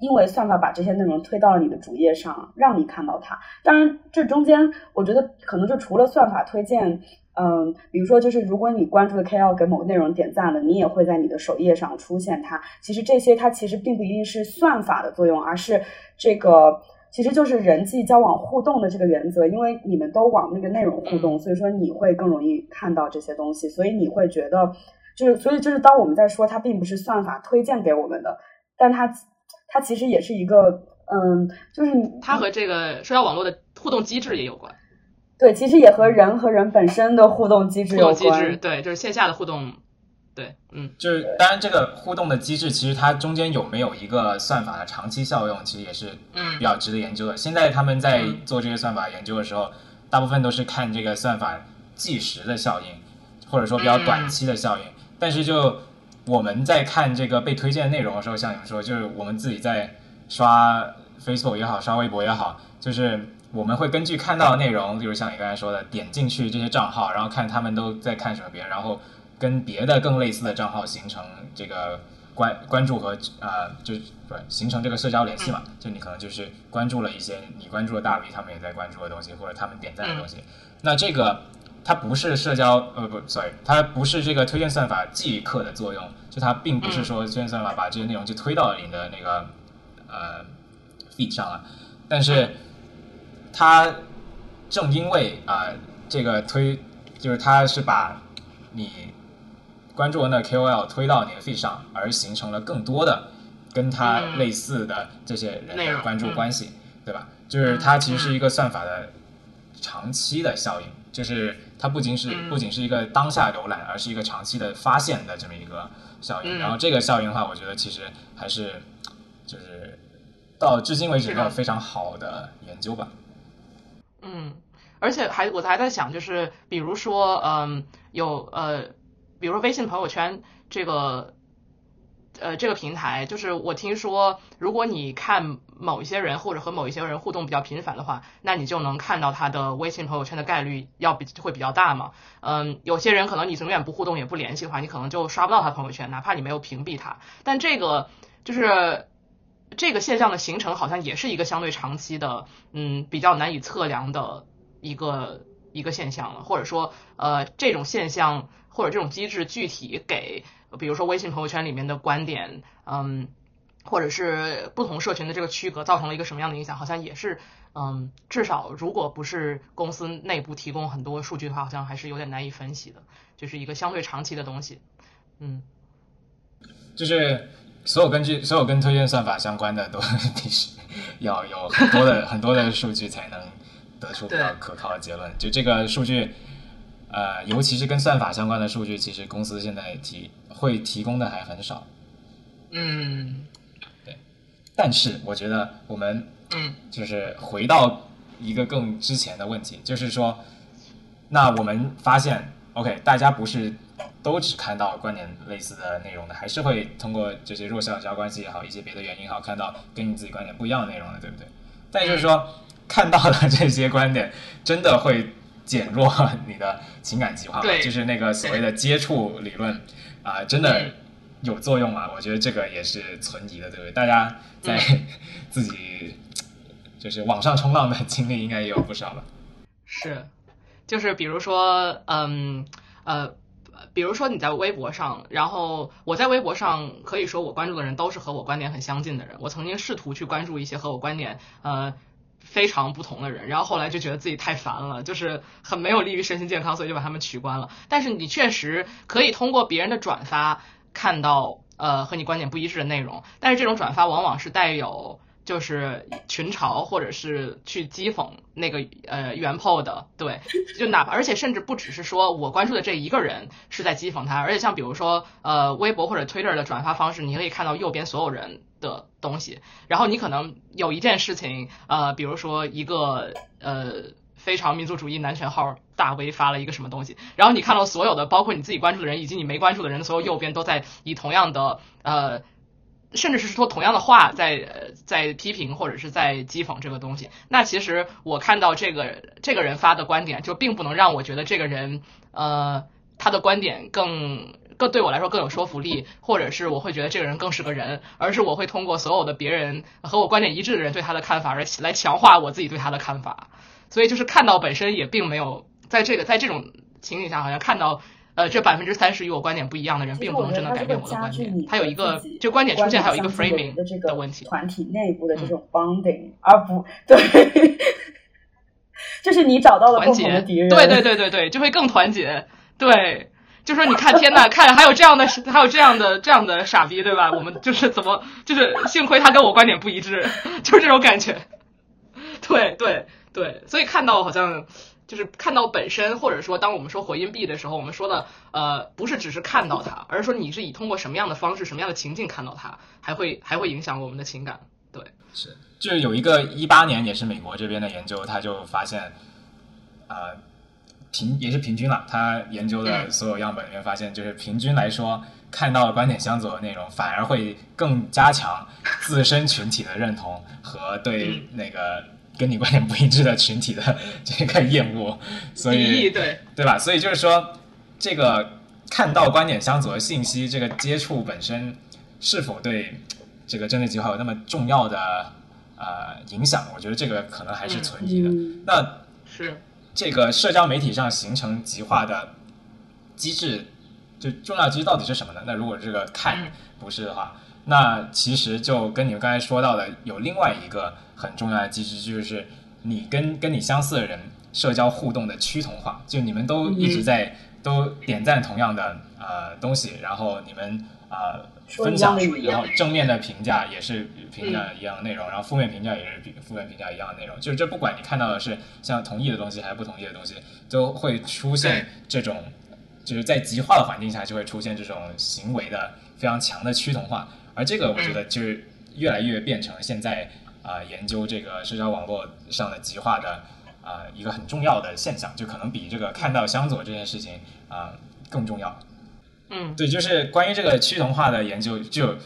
因为算法把这些内容推到了你的主页上，让你看到它。当然，这中间我觉得可能就除了算法推荐，嗯，比如说就是如果你关注的 KOL 给某个内容点赞了，你也会在你的首页上出现它。其实这些它其实并不一定是算法的作用，而是这个其实就是人际交往互动的这个原则。因为你们都往那个内容互动，所以说你会更容易看到这些东西，所以你会觉得就是所以就是当我们在说它并不是算法推荐给我们的，但它。它其实也是一个，嗯，就是它和这个社交网络的互动机制也有关。对，其实也和人和人本身的互动机制有关。对，就是线下的互动。对，嗯，就是当然这个互动的机制，其实它中间有没有一个算法的长期效用，其实也是比较值得研究的。现在他们在做这些算法研究的时候，大部分都是看这个算法计时的效应，或者说比较短期的效应，但是就。我们在看这个被推荐内容的时候，像你们说，就是我们自己在刷 Facebook 也好，刷微博也好，就是我们会根据看到的内容，就是像你刚才说的，点进去这些账号，然后看他们都在看什么别人，然后跟别的更类似的账号形成这个关关注和呃，就不形成这个社交联系嘛？就你可能就是关注了一些你关注的大 V，他们也在关注的东西，或者他们点赞的东西，那这个。它不是社交，呃不，sorry，它不是这个推荐算法即刻的作用，就它并不是说推荐算法把这些内容就推到你的那个呃 feed 上了，但是它正因为啊这个推就是它是把你关注的 KOL 推到你的 feed 上，而形成了更多的跟它类似的这些人的关注关系，对吧？就是它其实是一个算法的长期的效应，就是。它不仅是不仅是一个当下浏览，而是一个长期的发现的这么一个效应。然后这个效应的话，我觉得其实还是就是到至今为止没有非常好的研究吧。嗯，而且还我还在想，就是比如说，嗯，有呃，比如说微信朋友圈这个。呃，这个平台就是我听说，如果你看某一些人或者和某一些人互动比较频繁的话，那你就能看到他的微信朋友圈的概率要比会比较大嘛。嗯，有些人可能你永远不互动也不联系的话，你可能就刷不到他朋友圈，哪怕你没有屏蔽他。但这个就是这个现象的形成好像也是一个相对长期的，嗯，比较难以测量的一个一个现象了，或者说，呃，这种现象或者这种机制具体给，比如说微信朋友圈里面的观点，嗯，或者是不同社群的这个区隔，造成了一个什么样的影响，好像也是，嗯，至少如果不是公司内部提供很多数据的话，好像还是有点难以分析的，就是一个相对长期的东西，嗯，就是。所有根据所有跟推荐算法相关的，都 [LAUGHS] 必须要有很多的很多的数据才能得出比较可靠的结论。就这个数据，呃，尤其是跟算法相关的数据，其实公司现在提会提供的还很少。嗯，对。但是我觉得我们嗯，就是回到一个更之前的问题，就是说，那我们发现，OK，大家不是。都只看到观点类似的内容的，还是会通过这些弱效交关系也好，一些别的原因也好，看到跟你自己观点不一样的内容的，对不对？但就是说，看到了这些观点，真的会减弱你的情感极化吗？就是那个所谓的接触理论啊，真的有作用吗？我觉得这个也是存疑的，对不对？大家在 [LAUGHS] 自己就是网上冲浪的经历应该也有不少了。是，就是比如说，嗯，呃。比如说你在微博上，然后我在微博上可以说我关注的人都是和我观点很相近的人。我曾经试图去关注一些和我观点呃非常不同的人，然后后来就觉得自己太烦了，就是很没有利于身心健康，所以就把他们取关了。但是你确实可以通过别人的转发看到呃和你观点不一致的内容，但是这种转发往往是带有。就是群嘲，或者是去讥讽那个呃原 po 的，对，就哪怕而且甚至不只是说我关注的这一个人是在讥讽他，而且像比如说呃微博或者 Twitter 的转发方式，你可以看到右边所有人的东西，然后你可能有一件事情，呃，比如说一个呃非常民族主义男权号大 V 发了一个什么东西，然后你看到所有的包括你自己关注的人以及你没关注的人的所有右边都在以同样的呃。甚至是说同样的话，在在批评或者是在讥讽这个东西，那其实我看到这个这个人发的观点，就并不能让我觉得这个人呃他的观点更更对我来说更有说服力，或者是我会觉得这个人更是个人，而是我会通过所有的别人和我观点一致的人对他的看法，而来强化我自己对他的看法。所以就是看到本身也并没有在这个在这种情景下，好像看到。呃，这百分之三十与我观点不一样的人，并不能真的改变我的观点。他有一个，就观点出现还有一个 framing 的问题。团体内部的这种 bonding，而不对，就是你找到了共同的敌人。对对对对对，就会更团结。对，就说你看，天呐，看还有这样的，还有这样的这样的傻逼，对吧？我们就是怎么，就是幸亏他跟我观点不一致，[LAUGHS] 就是这种感觉。对对对，所以看到好像。就是看到本身，或者说当我们说回音壁的时候，我们说的呃不是只是看到它，而是说你是以通过什么样的方式、什么样的情境看到它，还会 [LAUGHS] 还会影响我们的情感。对，是，就是有一个一八年也是美国这边的研究，他就发现，呃，平也是平均了，他研究的所有样本里面发现，就是平均来说，看到观点相左的内容，反而会更加强自身群体的认同和对那个。跟你观点不一致的群体的 [LAUGHS] 这个厌恶，所以对对吧？所以就是说，这个看到观点相左的信息，这个接触本身是否对这个政治计划有那么重要的呃影响？我觉得这个可能还是存疑的。那是这个社交媒体上形成极化的机制，就重要机制到底是什么呢？那如果这个看不是的话，那其实就跟你们刚才说到的有另外一个。很重要的机制就是你跟跟你相似的人社交互动的趋同化，就你们都一直在都点赞同样的呃东西，然后你们呃分享，然后正面的评价也是评价一样的内容，然后负面评价也是负面评价一样的内容，就是这不管你看到的是像同意的东西还是不同意的东西，都会出现这种就是在极化的环境下就会出现这种行为的非常强的趋同化，而这个我觉得就是越来越变成现在。啊，研究这个社交网络上的极化的啊一个很重要的现象，就可能比这个看到相左这件事情啊更重要。嗯，对，就是关于这个趋同化的研究，就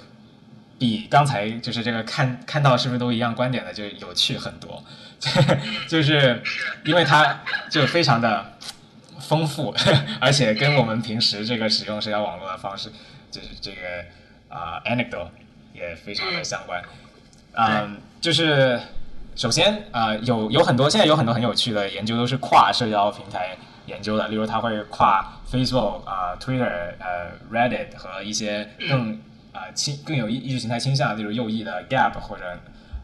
比刚才就是这个看看到是不是都一样观点的就有趣很多，[LAUGHS] 就是因为它就非常的丰富，[LAUGHS] 而且跟我们平时这个使用社交网络的方式，就是这个啊 anecdote 也非常的相关。嗯，就是首先呃有有很多现在有很多很有趣的研究都是跨社交平台研究的，例如它会跨 Facebook 啊、Twitter、呃 Reddit 和一些更啊倾更有意意识形态倾向，例如右翼的 Gap 或者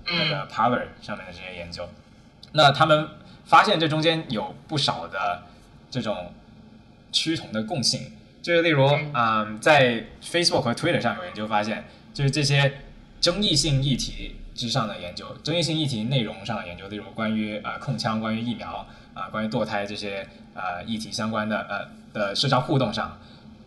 那个 Power 上面的这些研究。那他们发现这中间有不少的这种趋同的共性，就是例如嗯在 Facebook 和 Twitter 上有研究发现，就是这些争议性议题之上的研究，争议性议题内容上的研究，例如关于呃控枪、关于疫苗啊、关于堕胎这些呃议题相关的呃的社交互动上，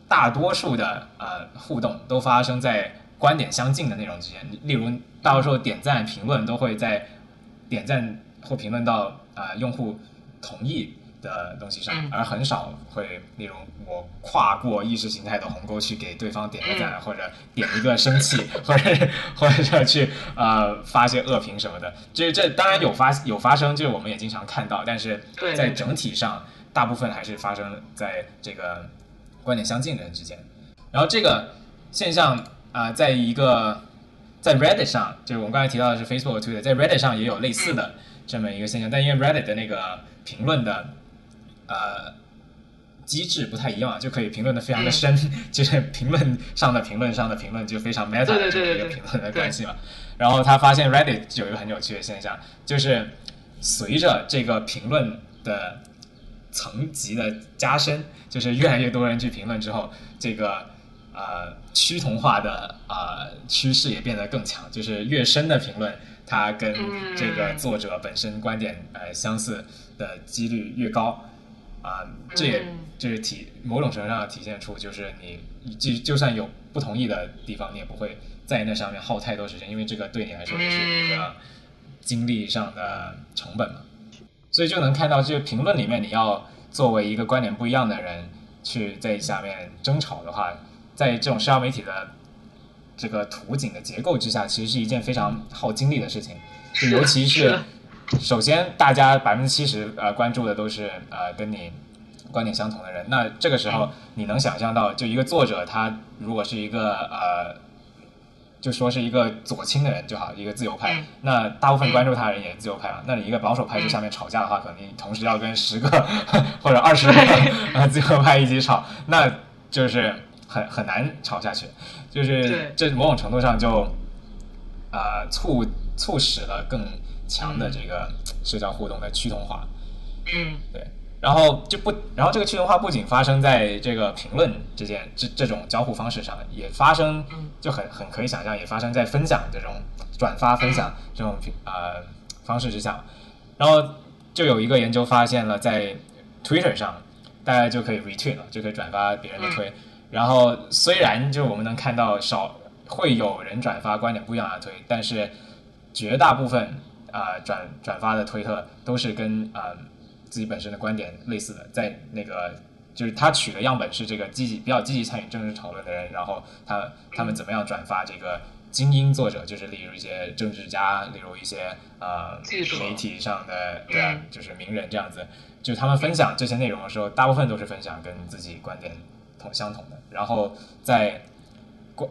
大多数的呃互动都发生在观点相近的内容之间，例如大多数点赞、评论都会在点赞或评论到啊、用户同意的东西上，嗯而很少会，那种我跨过意识形态的鸿沟去给对方点个赞，或者点一个生气，[LAUGHS] 或者 [LAUGHS] 或者去呃发些恶评什么的。就是这当然有发有发生，就是我们也经常看到，但是在整体上，大部分还是发生在这个观点相近的人之间。然后这个现象啊、在一个在 Reddit 上，就是我们刚才提到的是 Facebook 和 Twitter，在 Reddit 上也有类似的这么一个现象，但因为 Reddit 的那个评论的呃机制不太一样，就可以评论的非常的深，[LAUGHS] 就是评论上的评论上的评论就非常 meta 的这么一个评论的关系嘛。然后他发现 Reddit 有一个很有趣的现象，就是随着这个评论的层级的加深，就是越来越多人去评论之后，这个呃趋同化的呃趋势也变得更强，就是越深的评论，它跟这个作者本身观点呃相似的几率越高。啊、这也嗯就是体某种程度上体现出，就是你就就算有不同意的地方，你也不会在那上面耗太多时间，因为这个对你来说也是一个精力上的成本嘛。所以就能看到，这个评论里面，你要作为一个观点不一样的人去在下面争吵的话，在这种社交媒体的这个图景的结构之下，其实是一件非常耗精力的事情。就尤其是首先，大家百分之七十呃关注的都是呃跟你观点相同的人，那这个时候你能想象到，就一个作者他如果是一个呃。就说是一个左倾的人就好，一个自由派。嗯那大部分关注他的人也是自由派嘛。那你一个保守派就下面吵架的话，可能你同时要跟十个 [LAUGHS] 或者二十个呃自由派一起吵，那就是很很难吵下去。就是这某种程度上就呃促促使了更强的这个社交互动的趋同化。嗯对，然后就不，然后这个趋同化不仅发生在这个评论之间这这种交互方式上，也发生就很很可以想象，也发生在分享这种转发分享这种呃方式之下。然后就有一个研究发现了，在 Twitter 上，大家就可以 retweet 了，就可以转发别人的推。然后虽然就我们能看到少会有人转发观点不一样的推，但是绝大部分啊、呃转转发的推特都是跟啊、呃自己本身的观点类似的，在那个就是他取的样本是这个积极比较积极参与政治讨论的人，然后他他们怎么样转发这个精英作者，就是例如一些政治家，例如一些呃媒体上的对啊嗯，就是名人这样子，就他们分享这些内容的时候，大部分都是分享跟自己观点同相同的，然后在观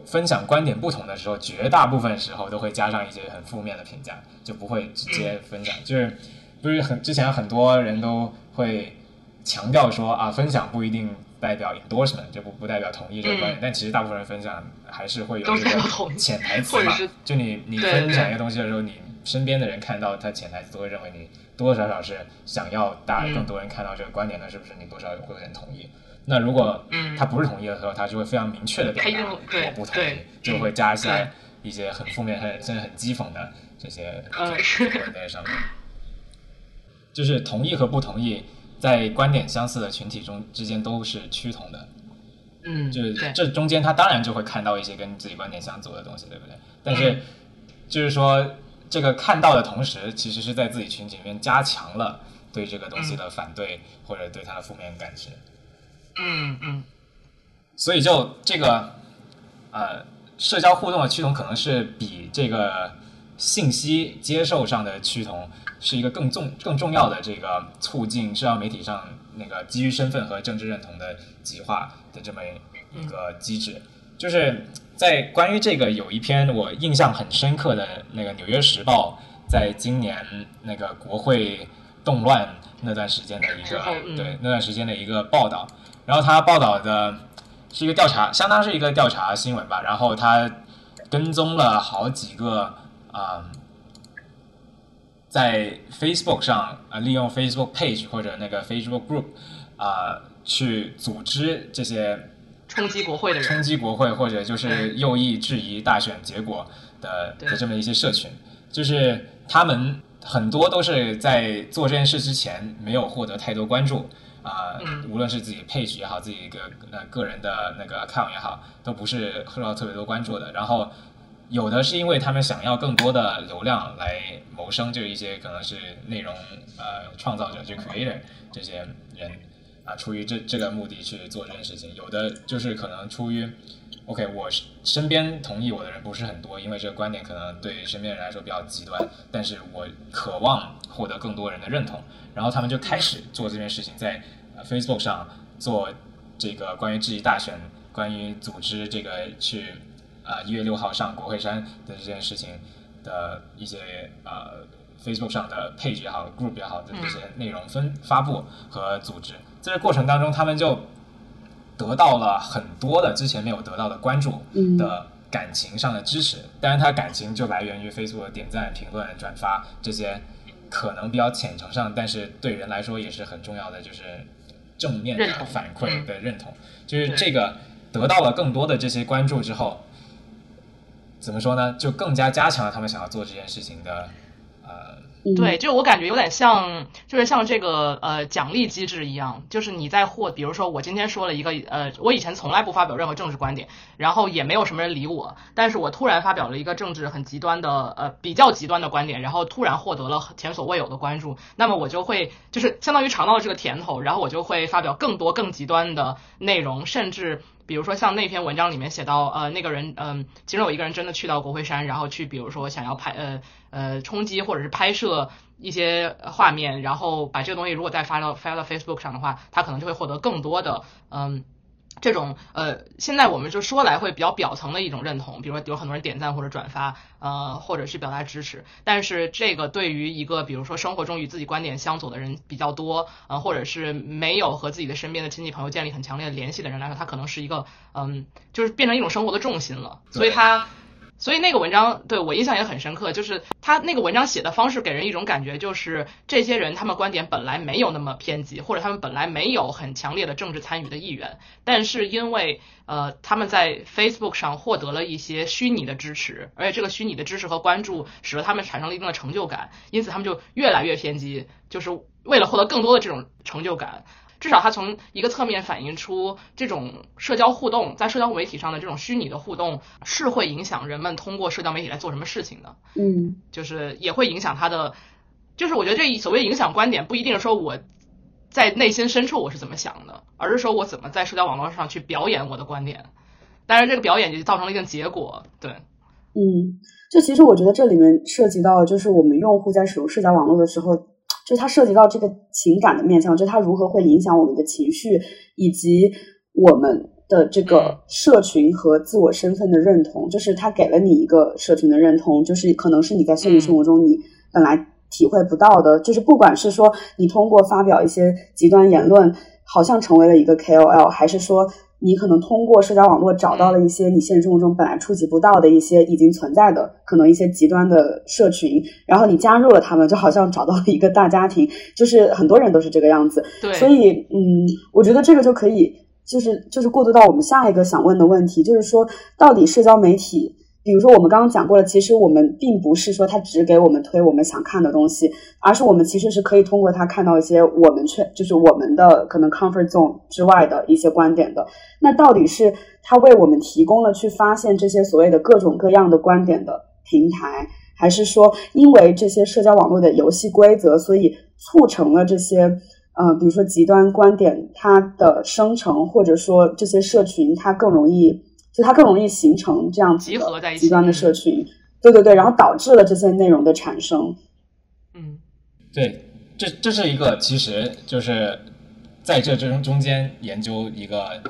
分享观点不同的时候，绝大部分时候都会加上一些很负面的评价，就不会直接分享。就是不是很之前很多人都会强调说啊，分享不一定代表 endorsement，就不不代表同意这个观点，嗯但其实大部分人分享还是会有都这个潜台词嘛。就你你分享一个东西的时候，你身边的人看到他潜台词都会认为你多多少少是想要大嗯更多人看到这个观点，的是不是你多少会有点同意？那如果嗯他不是同意的时候，他就会非常明确的表达我不同意，就会加一些一些很负面、很甚至很讥讽的这些在上面。就是同意和不同意，在观点相似的群体中之间都是趋同的。嗯，就是，这中间他当然就会看到一些跟自己观点相左的东西，对不对？但嗯是就是说，这个看到的同时，其实是在自己群体里面加强了对这个东西的反对、或者对它的负面感知。嗯嗯所以就这个呃社交互动的趋同，可能是比这个信息接受上的趋同是一个更重更重要的这个促进社交媒体上那个基于身份和政治认同的极化的这么一个机制。就是在关于这个有一篇我印象很深刻的那个《纽约时报》在今年那个国会动乱那段时间的一个对那段时间的一个报道，然后他报道的是一个调查，相当是一个调查新闻吧，然后他跟踪了好几个啊。在 Facebook 上啊，利用 Facebook Page 或者那个 Facebook Group 啊，去组织这些冲击国会的人，冲击国会或者就是右翼质疑大选结果的的这么一些社群，就是他们很多都是在做这件事之前没有获得太多关注啊，无论是自己 Page 也好，自己一个那个人的那个 Account 也好，都不是受到特别多关注的，然后。有的是因为他们想要更多的流量来谋生，就一些可能是内容呃创造者，就 creator 这些人啊，出于这这个目的去做这件事情。有的就是可能出于 OK，我身边同意我的人不是很多，因为这个观点可能对身边人来说比较极端，但是我渴望获得更多人的认同，然后他们就开始做这件事情，在 Facebook 上做这个关于质疑大选，关于组织这个去。啊，一月六号上国会山的这件事情的一些呃，Facebook 上的 page 也好，group 也好的这些内容分发布和组织，在这过程当中，他们就得到了很多的之前没有得到的关注的感情上的支持。当然，他感情就来源于 Facebook 的点赞、评论、转发这些可能比较浅层上，但是对人来说也是很重要的，就是正面的反馈的认同。就是这个得到了更多的这些关注之后。怎么说呢？就更加加强了他们想要做这件事情的，对，就我感觉有点像，就是像这个呃奖励机制一样，就是你在获，比如说我今天说了一个呃，我以前从来不发表任何政治观点，然后也没有什么人理我，但是我突然发表了一个政治很极端的呃比较极端的观点，然后突然获得了前所未有的关注，那么我就会就是相当于尝到了这个甜头，然后我就会发表更多更极端的内容，甚至。比如说像那篇文章里面写到，呃，那个人，嗯，其中有一个人真的去到国会山，然后去，比如说想要拍，呃，呃，冲击或者是拍摄一些画面，然后把这个东西如果再发到发到 Facebook 上的话，他可能就会获得更多的，嗯。这种呃，现在我们就说来会比较表层的一种认同，比如说有很多人点赞或者转发，呃，或者是表达支持。但是这个对于一个比如说生活中与自己观点相左的人比较多，呃，或者是没有和自己的身边的亲戚朋友建立很强烈的联系的人来说，他可能是一个嗯，就是变成一种生活的重心了。所以他。所以那个文章对我印象也很深刻，就是他那个文章写的方式给人一种感觉，就是这些人他们观点本来没有那么偏激，或者他们本来没有很强烈的政治参与的意愿，但是因为呃他们在 Facebook 上获得了一些虚拟的支持，而且这个虚拟的支持和关注使得他们产生了一定的成就感，因此他们就越来越偏激，就是为了获得更多的这种成就感。至少它从一个侧面反映出，这种社交互动在社交媒体上的这种虚拟的互动是会影响人们通过社交媒体来做什么事情的。嗯，就是也会影响他的，就是我觉得这所谓影响观点，不一定是说我在内心深处我是怎么想的，而是说我怎么在社交网络上去表演我的观点。当然，这个表演就造成了一定结果。对，嗯，就其实我觉得这里面涉及到，就是我们用户在使用社交网络的时候。就它涉及到这个情感的面向，就它如何会影响我们的情绪，以及我们的这个社群和自我身份的认同。就是它给了你一个社群的认同，就是可能是你在现实生活中你本来体会不到的。就是不管是说你通过发表一些极端言论，好像成为了一个 KOL，还是说。你可能通过社交网络找到了一些你现实生活中本来触及不到的一些已经存在的可能一些极端的社群，然后你加入了他们，就好像找到了一个大家庭，就是很多人都是这个样子。对，所以嗯，我觉得这个就可以，就是就是过渡到我们下一个想问的问题，就是说到底社交媒体。比如说，我们刚刚讲过了，其实我们并不是说它只给我们推我们想看的东西，而是我们其实是可以通过它看到一些我们却就是我们的可能 comfort zone 之外的一些观点的。那到底是它为我们提供了去发现这些所谓的各种各样的观点的平台，还是说因为这些社交网络的游戏规则，所以促成了这些呃，比如说极端观点它的生成，或者说这些社群它更容易。就它更容易形成这样子的极端的社群，对对对，然后导致了这些内容的产生。嗯，对，这这是一个，其实就是在这中中间研究一个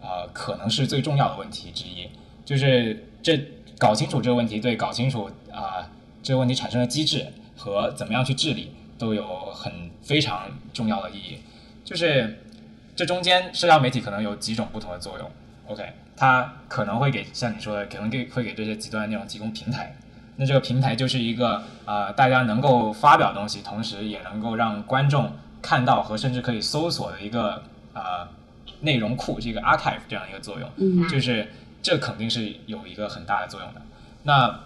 呃呃可能是最重要的问题之一，就是这搞清楚这个问题，对搞清楚啊、这个问题产生的机制和怎么样去治理都有很非常重要的意义。就是这中间社交媒体可能有几种不同的作用。OK，它可能会给像你说的，可能给会给这些极端内容提供平台。那这个平台就是一个呃，大家能够发表东西，同时也能够让观众看到和甚至可以搜索的一个呃内容库，这个 archive 这样一个作用。嗯就是这肯定是有一个很大的作用的。那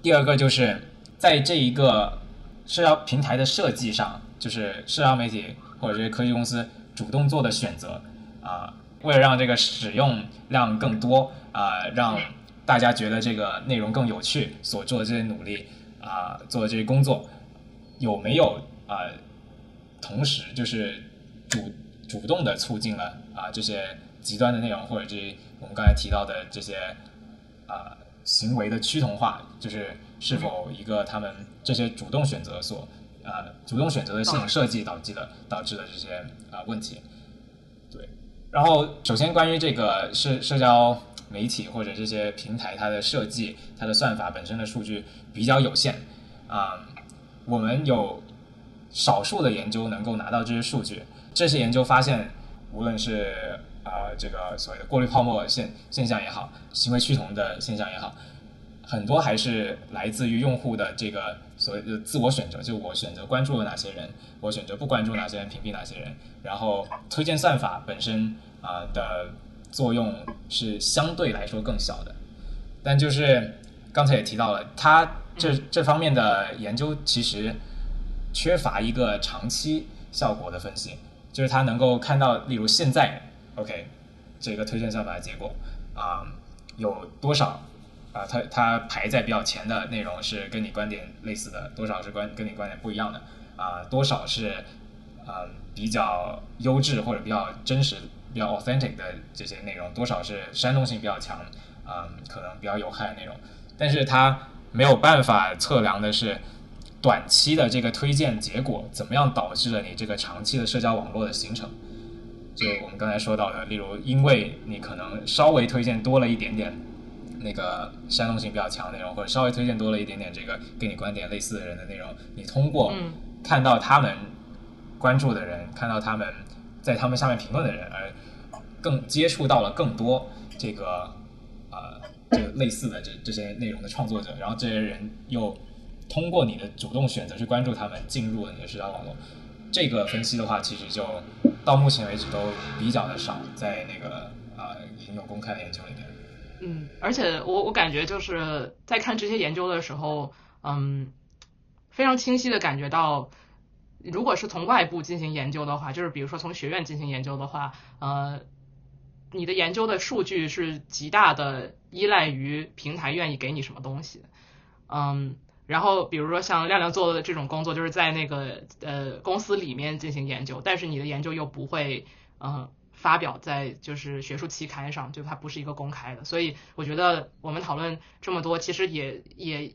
第二个就是在这一个社交平台的设计上，就是社交媒体或者这些科技公司主动做的选择啊、为了让这个使用量更多啊、让大家觉得这个内容更有趣，所做的这些努力啊、做的这些工作有没有啊、同时就是主主动的促进了啊、这些极端的内容或者这些我们刚才提到的这些啊、行为的趋同化，就是是否一个他们这些主动选择所啊、主动选择的系统设计导致的导致的这些啊、问题。然后首先关于这个社社交媒体或者这些平台它的设计、它的算法本身的数据比较有限啊、我们有少数的研究能够拿到这些数据，这些研究发现，无论是啊、这个所谓的过滤泡沫现现象也好，行为趋同的现象也好，很多还是来自于用户的这个所谓的自我选择，就我选择关注了哪些人，我选择不关注哪些人，屏蔽哪些人，然后推荐算法本身啊、的作用是相对来说更小的，但就是刚才也提到了，它这这方面的研究其实缺乏一个长期效果的分析，就是它能够看到，例如现在，OK，这个推荐算法的结果啊、有多少啊、它它排在比较前的内容是跟你观点类似的，多少是观跟你观点不一样的啊、多少是呃比较优质或者比较真实、比较 authentic 的这些内容，多少是煽动性比较强，啊、可能比较有害的内容，但是它没有办法测量的是短期的这个推荐结果怎么样导致了你这个长期的社交网络的形成。就我们刚才说到的，例如因为你可能稍微推荐多了一点点那个煽动性比较强的内容，或者稍微推荐多了一点点这个跟你观点类似的人的内容，你通过嗯看到他们关注的人，看到他们在他们下面评论的人，而更接触到了更多这个呃这个类似的这这些内容的创作者，然后这些人又通过你的主动选择去关注他们，进入了你的社交网络。这个分析的话，其实就到目前为止都比较的少，在那个呃已经有公开的研究里面。嗯，而且我我感觉就是在看这些研究的时候，嗯，非常清晰的感觉到，如果是从外部进行研究的话，就是比如说从学院进行研究的话，呃，你的研究的数据是极大的依赖于平台愿意给你什么东西，嗯。然后，比如说像亮亮做的这种工作，就是在那个呃公司里面进行研究，但是你的研究又不会呃发表在就是学术期刊上，就它不是一个公开的。所以我觉得我们讨论这么多，其实也也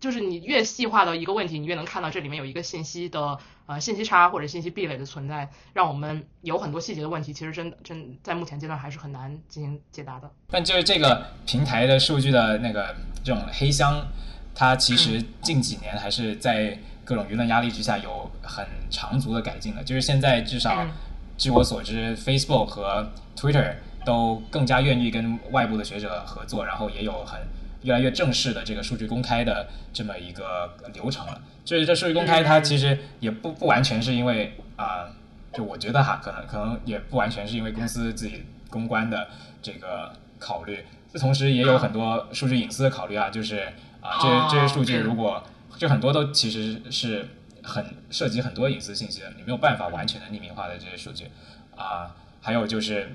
就是你越细化到一个问题，你越能看到这里面有一个信息的呃信息差或者信息壁垒的存在，让我们有很多细节的问题，其实真真在目前阶段还是很难进行解答的。但就是这个平台的数据的那个这种黑箱，它其实近几年还是在各种舆论压力之下有很长足的改进的。就是现在至少嗯据我所知，Facebook 和 Twitter 都更加愿意跟外部的学者合作，然后也有很越来越正式的这个数据公开的这么一个流程了。就是这数据公开，它其实也不不完全是因为啊、就我觉得哈，可能可能也不完全是因为公司自己公关的这个考虑，这同时也有很多数据隐私的考虑啊，就是啊，这这些数据哦如果就很多都其实是很涉及很多隐私信息的，你没有办法完全的匿名化的这些数据啊，还有就是。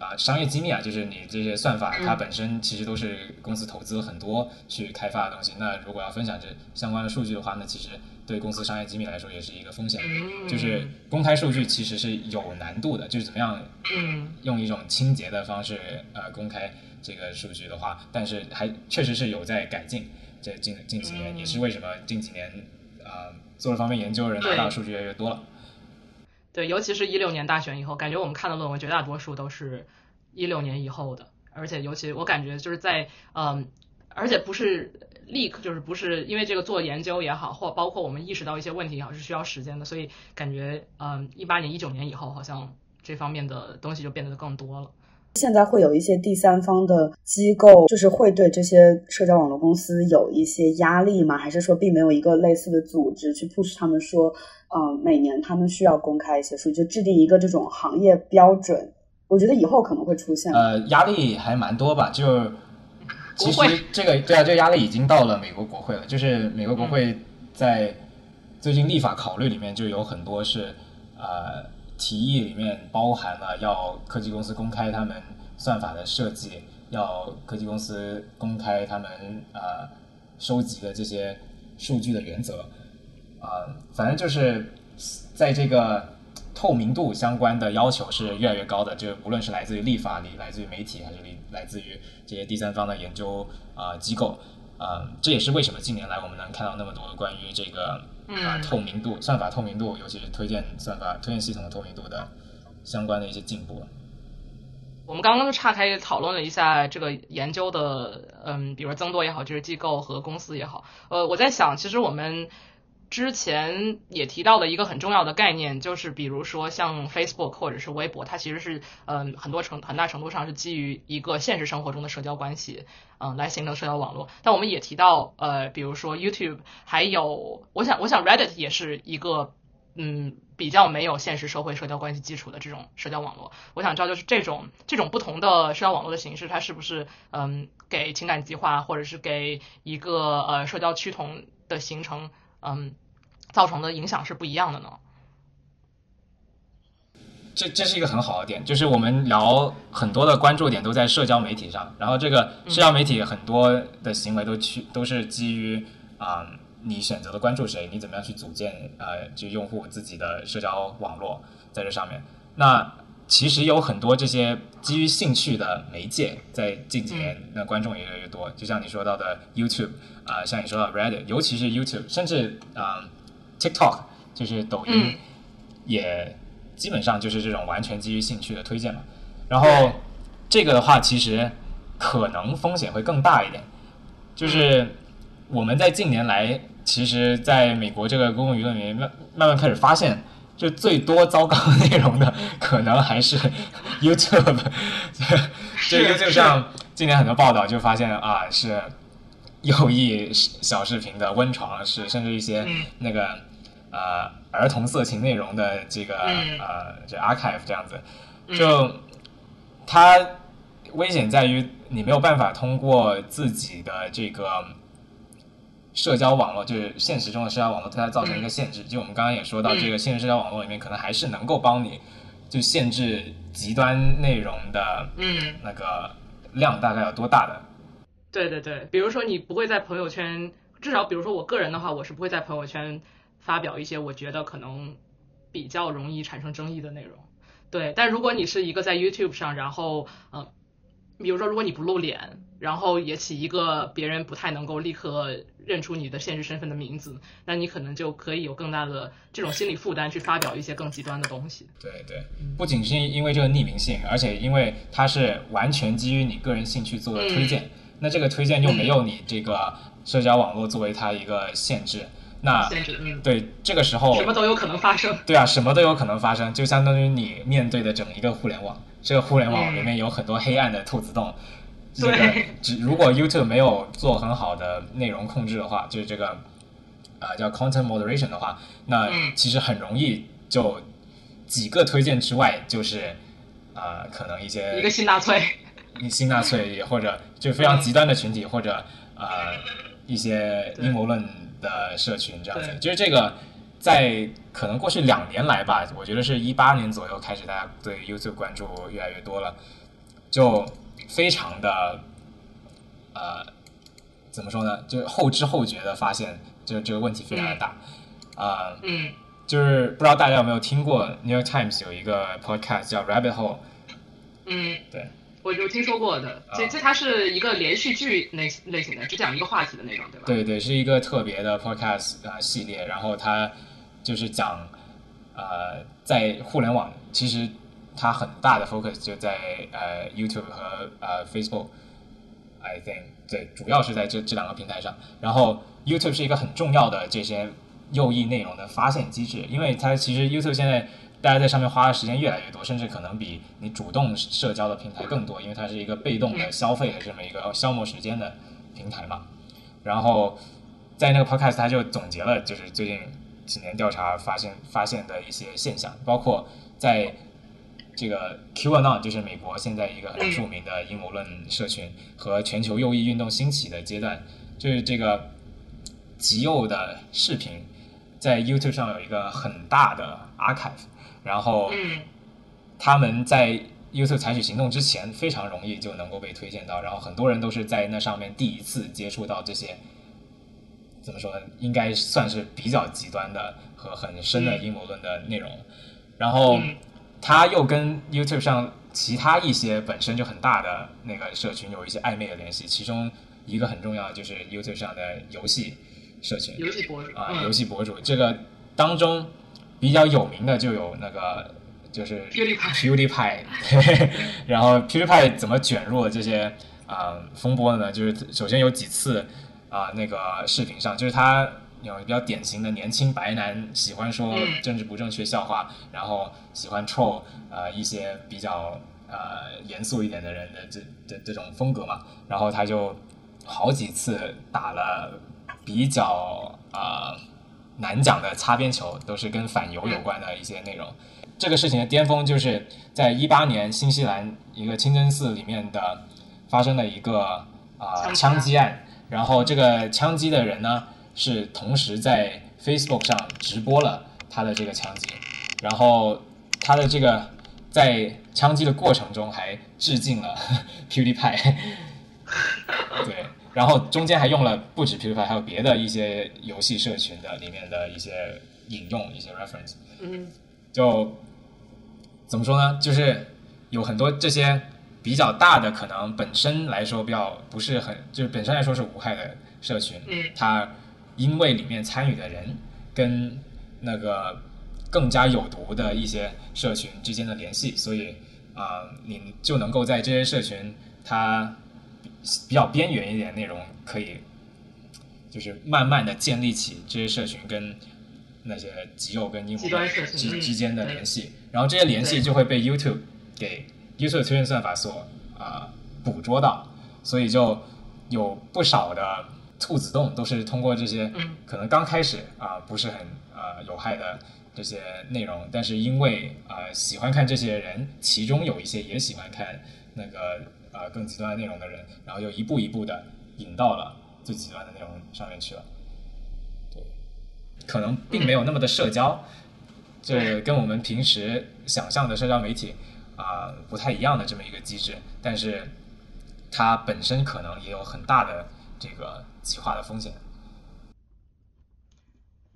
啊，商业机密啊，就是你这些算法，它本身其实都是公司投资很多去开发的东西。那如果要分享这相关的数据的话，那其实对公司商业机密来说也是一个风险。就是公开数据其实是有难度的，就是怎么样嗯用一种清洁的方式呃公开这个数据的话，但是还确实是有在改进。这近近几年也是为什么近几年呃做这方面研究的人拿到的数据越来越多了。对，尤其是一六年大选以后，感觉我们看的论文绝大多数都是一六年以后的，而且尤其我感觉就是在嗯，而且不是立刻，就是不是因为这个做研究也好，或包括我们意识到一些问题也好，是需要时间的，所以感觉嗯，一八年、一九年以后，好像这方面的东西就变得更多了。现在会有一些第三方的机构，就是会对这些社交网络公司有一些压力吗？还是说并没有一个类似的组织去 push 他们说，嗯，每年他们需要公开一些数据，就制定一个这种行业标准？我觉得以后可能会出现。呃，压力还蛮多吧？就其实这个对啊，这个压力已经到了美国国会了。就是美国国会在最近立法考虑里面就有很多是呃。提议里面包含了要科技公司公开他们算法的设计，要科技公司公开他们呃收集的这些数据的原则，啊，反正就是在这个透明度相关的要求是越来越高的，就无论是来自于立法里，来自于媒体，还是来自于这些第三方的研究啊机构，啊，这也是为什么近年来我们能看到那么多关于这个。啊，透明度、算法透明度，尤其是推荐算法、推荐系统的透明度的相关的一些进步。我们刚刚就岔开讨论了一下这个研究的，嗯，比如说增多也好，就是机构和公司也好。呃，我在想，其实我们。之前也提到的一个很重要的概念，就是比如说像 Facebook 或者是微博，它其实是嗯很多程很大程度上是基于一个现实生活中的社交关系，嗯来形成社交网络。但我们也提到呃，比如说 YouTube，还有我想我想 Reddit 也是一个嗯比较没有现实社会社交关系基础的这种社交网络。我想知道就是这种这种不同的社交网络的形式，它是不是嗯给情感极化或者是给一个呃社交趋同的形成？嗯，造成的影响是不一样的呢。这这是一个很好的点，就是我们聊很多的关注点都在社交媒体上，然后这个社交媒体很多的行为都去都是基于啊，你选择的关注谁，你怎么样去组建呃，就用户自己的社交网络在这上面。那其实有很多这些基于兴趣的媒介，在近几年那观众也越来越多，就像你说到的 YouTube。啊，像你说到 Reddit，尤其是 YouTube，甚至啊 TikTok，就是抖音，也基本上就是这种完全基于兴趣的推荐嘛。然后这个的话，其实可能风险会更大一点。就是我们在近年来，其实在美国这个公共舆论里面，慢慢慢开始发现，就最多糟糕内容的，可能还是 YouTube。[LAUGHS] 这个就像今年很多报道就发现啊，是。右翼小视频的温床是，甚至一些那个呃儿童色情内容的这个呃这 archive 这样子，就它危险在于你没有办法通过自己的这个社交网络，就是现实中的社交网络，对它造成一个限制。就我们刚刚也说到，这个现实社交网络里面可能还是能够帮你就限制极端内容的嗯那个量大概有多大的。对对对，比如说你不会在朋友圈，至少比如说我个人的话，我是不会在朋友圈发表一些我觉得可能比较容易产生争议的内容。对，但如果你是一个在 YouTube 上，然后嗯，比如说如果你不露脸，然后也起一个别人不太能够立刻认出你的现实身份的名字，那你可能就可以有更大的这种心理负担去发表一些更极端的东西。对对，不仅是因为这个匿名性，而且因为它是完全基于你个人兴趣做的推荐。那这个推荐就没有你这个社交网络作为它一个限制，那对这个时候什么都有可能发生。对啊，什么都有可能发生，就相当于你面对的整一个互联网，这个互联网里面有很多黑暗的兔子洞。这个只如果 YouTube 没有做很好的内容控制的话，就是这个啊叫 content moderation 的话，那其实很容易就几个推荐之外就是啊可能一些一个新纳粹。新纳粹或者就非常极端的群体，或者呃一些阴谋论的社群这样子，就是这个在可能过去两年来吧，我觉得是一八年左右开始，大家对 YouTube 关注越来越多了，就非常的呃怎么说呢？就后知后觉的发现，就这个问题非常的大啊。嗯，就是不知道大家有没有听过 New York Times 有一个 podcast 叫 Rabbit Hole。嗯，对。我就听说过的，这这它是一个连续剧类类型的，只讲一个话题的那种，对吧？对对，是一个特别的 podcast 啊系列，然后它就是讲，呃，在互联网其实它很大的 focus 就在呃 YouTube 和呃 Facebook，I think 对，主要是在这这两个平台上。然后 YouTube 是一个很重要的这些右翼内容的发现机制，因为它其实 YouTube 现在大家在上面花的时间越来越多，甚至可能比你主动社交的平台更多，因为它是一个被动的消费的这么一个消磨时间的平台嘛。然后在那个 podcast 他就总结了，就是最近几年调查发现发现的一些现象，包括在这个 QAnon，就是美国现在一个很著名的阴谋论社群和全球右翼运动兴起的阶段，就是这个极右的视频在 YouTube 上有一个很大的 archive，然后他们在 YouTube 采取行动之前非常容易就能够被推荐到，然后很多人都是在那上面第一次接触到这些。怎么说呢？应该算是比较极端的和很深的阴谋论的内容。然后，他又跟 YouTube 上其他一些本身就很大的那个社群有一些暧昧的联系。其中一个很重要的就是 YouTube 上的游戏社群，游戏博主啊，游戏博主。这个当中比较有名的就有那个就是 PewDiePie，[LAUGHS] 然后 PewDiePie 怎么卷入了这些啊风波的呢？就是首先有几次。啊，那个视频上就是他有比较典型的年轻白男，喜欢说政治不正确笑话，然后喜欢 troll 呃一些比较呃严肃一点的人的这这这种风格嘛。然后他就好几次打了比较啊难讲的擦边球，都是跟反犹有关的一些内容。这个事情的巅峰就是在一八年新西兰一个清真寺里面的发生的一个啊枪击案。然后这个枪击的人呢，是同时在 Facebook 上直播了他的这个枪击，然后他的这个在枪击的过程中还致敬了 PewDiePie，[LAUGHS] [LAUGHS] 对，然后中间还用了不止 PewDiePie，还有别的一些游戏社群的里面的一些引用一些 reference，嗯，就怎么说呢？就是有很多这些。比较大的可能本身来说比较不是很，就是本身来说是无害的社群，嗯，它因为里面参与的人跟那个更加有毒的一些社群之间的联系，所以啊，你就能够在这些社群它比较边缘一点内容，可以就是慢慢的建立起这些社群跟那些极右跟阴谋之之间的联系，然后这些联系就会被 YouTube 给。YouTube 推荐算法所啊捕捉到，所以就有不少的兔子洞都是通过这些可能刚开始啊不是很啊有害的这些内容，但是因为啊喜欢看这些人，其中有一些也喜欢看那个啊更极端的内容的人，然后又一步一步的引到了最极端的内容上面去了。对，可能并没有那么的社交，这跟我们平时想象的社交媒体。啊，不太一样的这么一个机制，但是它本身可能也有很大的这个极化的风险。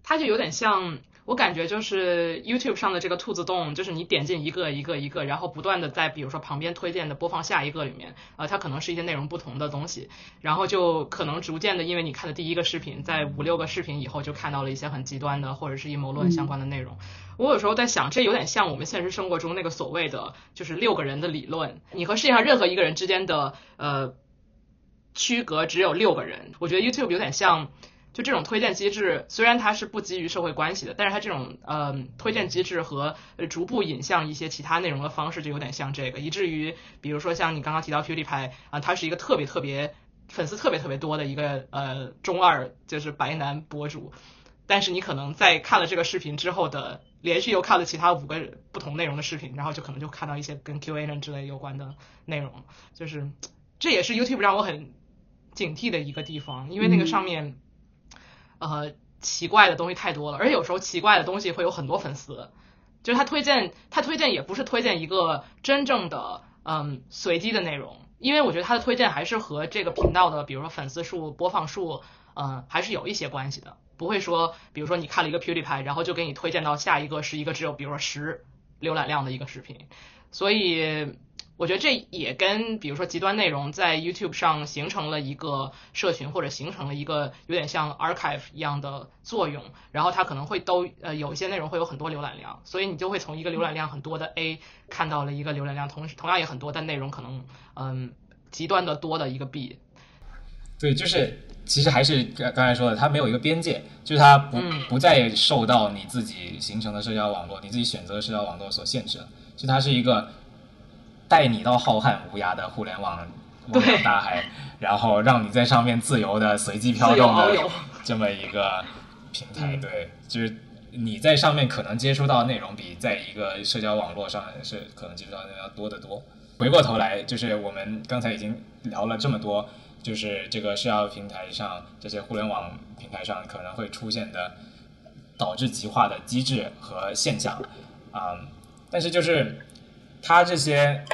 它就有点像。我感觉就是 YouTube 上的这个兔子洞，就是你点进一个一个一个，然后不断的在比如说旁边推荐的播放下一个里面，呃，它可能是一些内容不同的东西，然后就可能逐渐的，因为你看的第一个视频，在五六个视频以后就看到了一些很极端的或者是阴谋论相关的内容。我有时候在想，这有点像我们现实生活中那个所谓的就是六个人的理论，你和世界上任何一个人之间的呃区隔只有六个人。我觉得 YouTube 有点像。就这种推荐机制，虽然它是不基于社会关系的，但是它这种呃推荐机制和逐步引向一些其他内容的方式，就有点像这个，以至于比如说像你刚刚提到 PewDiePie 啊，他是一个特别特别粉丝特别特别多的一个呃中二就是白男博主，但是你可能在看了这个视频之后的连续又看了其他五个不同内容的视频，然后就可能就看到一些跟 QAnon 之类有关的内容，就是这也是 YouTube 让我很警惕的一个地方，因为那个上面。呃，奇怪的东西太多了，而且有时候奇怪的东西会有很多粉丝，就是他推荐，他推荐也不是推荐一个真正的嗯随机的内容，因为我觉得他的推荐还是和这个频道的，比如说粉丝数、播放数，嗯，还是有一些关系的，不会说，比如说你看了一个 P D 牌然后就给你推荐到下一个是一个只有比如说十浏览量的一个视频，所以我觉得这也跟比如说极端内容在 YouTube 上形成了一个社群，或者形成了一个有点像 archive 一样的作用，然后它可能会都呃有一些内容会有很多浏览量，所以你就会从一个浏览量很多的 A 看到了一个浏览量同时同样也很多，但内容可能嗯极端的多的一个 B。对，就是其实还是刚刚才说的，它没有一个边界，就是它不不再受到你自己形成的社交网络、你自己选择的社交网络所限制了，就它是一个。带你到浩瀚无涯的互联网网络大海，然后让你在上面自由的随机飘动的这么一个平台。对，就是你在上面可能接触到内容比在一个社交网络上是可能接触到内容要多得多。回过头来，就是我们刚才已经聊了这么多，就是这个社交平台上这些互联网平台上可能会出现的导致极化的机制和现象啊，但是就是它这些。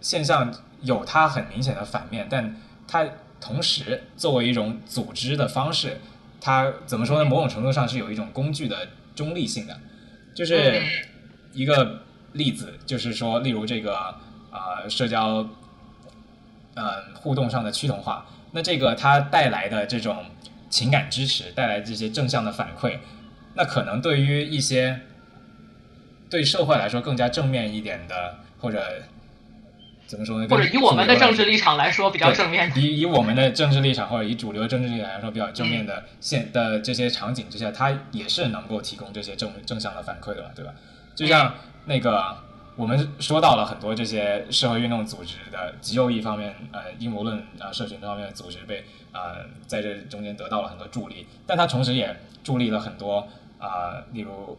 现象有它很明显的反面，但它同时作为一种组织的方式，它怎么说呢？某种程度上是有一种工具的中立性的。就是一个例子，就是说，例如这个呃，社交呃互动上的趋同化，那这个它带来的这种情感支持，带来这些正向的反馈，那可能对于一些对社会来说更加正面一点的或者。怎么说呢？或者以我们的政治立场来说比较正面。以以我们的政治立场或者以主流政治立场来说比较正面的现的这些场景之下，它也是能够提供这些正正向的反馈的，对吧？就像那个我们说到了很多这些社会运动组织的极右翼方面，呃，阴谋论啊，社群方面的组织被呃在这中间得到了很多助力，但它同时也助力了很多啊，例如